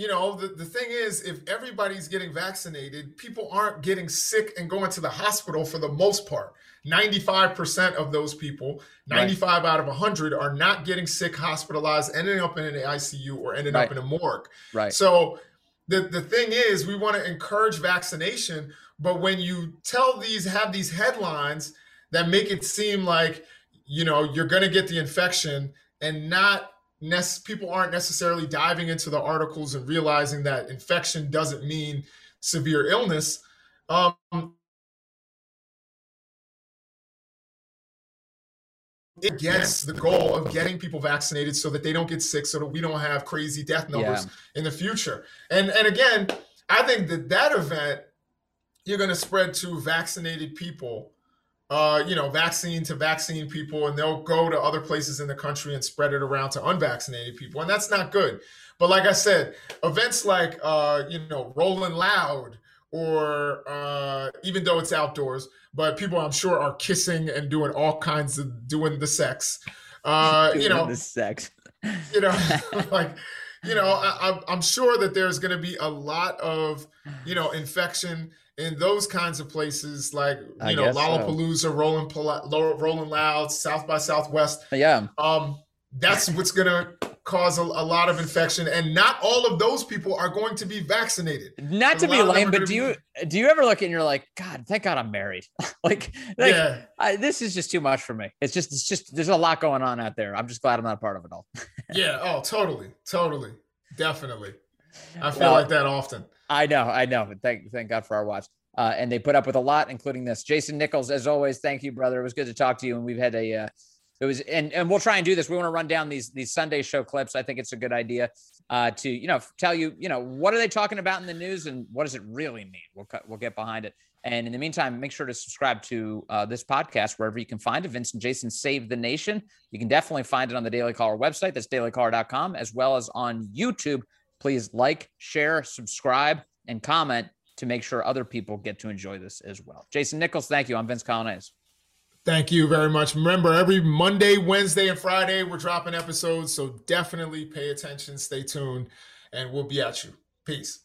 [SPEAKER 3] you know, the, the thing is, if everybody's getting vaccinated, people aren't getting sick and going to the hospital for the most part. 95% of those people, 95 right. out of 100, are not getting sick, hospitalized, ending up in an ICU or ending right. up in a morgue.
[SPEAKER 1] Right.
[SPEAKER 3] So the, the thing is, we want to encourage vaccination, but when you tell these, have these headlines that make it seem like, you know, you're going to get the infection and not nec- people aren't necessarily diving into the articles and realizing that infection doesn't mean severe illness. Um, against the goal of getting people vaccinated so that they don't get sick so that we don't have crazy death numbers yeah. in the future and and again i think that that event you're going to spread to vaccinated people, uh, you know, vaccine to vaccine people, and they'll go to other places in the country and spread it around to unvaccinated people, and that's not good. But like I said, events like uh, you know, Rolling Loud, or uh, even though it's outdoors, but people I'm sure are kissing and doing all kinds of doing the sex. Uh, you know,
[SPEAKER 1] the sex.
[SPEAKER 3] you know, like you know, I, I'm sure that there's going to be a lot of you know infection in those kinds of places like you I know Lollapalooza, so. Rolling Rolling Loud, South by Southwest.
[SPEAKER 1] Yeah.
[SPEAKER 3] Um, that's what's going to cause a, a, lot of infection, and not all of those people are going to be vaccinated.
[SPEAKER 1] Not to be lame, but do you be... do you ever look and you're like, God, thank God I'm married. like, like yeah. I, this is just too much for me. It's just it's just there's a lot going on out there. I'm just glad I'm not a part of it all.
[SPEAKER 3] yeah. Oh, totally, totally, definitely. I feel well, like that often.
[SPEAKER 1] I know, I know. Thank thank God for our watch. Uh, and they put up with a lot, including this. Jason Nichols, as always, thank you, brother. It was good to talk to you. And we've had a uh, it was and and we'll try and do this. We want to run down these these Sunday show clips. I think it's a good idea uh, to you know tell you you know what are they talking about in the news and what does it really mean. We'll cut, we'll get behind it. And in the meantime, make sure to subscribe to uh, this podcast wherever you can find it. Vince and Jason Save the Nation. You can definitely find it on the Daily Caller website. That's dailycaller.com, as well as on YouTube. Please like, share, subscribe, and comment to make sure other people get to enjoy this as well. Jason Nichols, thank you. I'm Vince Coglianese.
[SPEAKER 3] Thank you very much. Remember, every Monday, Wednesday, and Friday, we're dropping episodes. So definitely pay attention, stay tuned, and we'll be at you. Peace.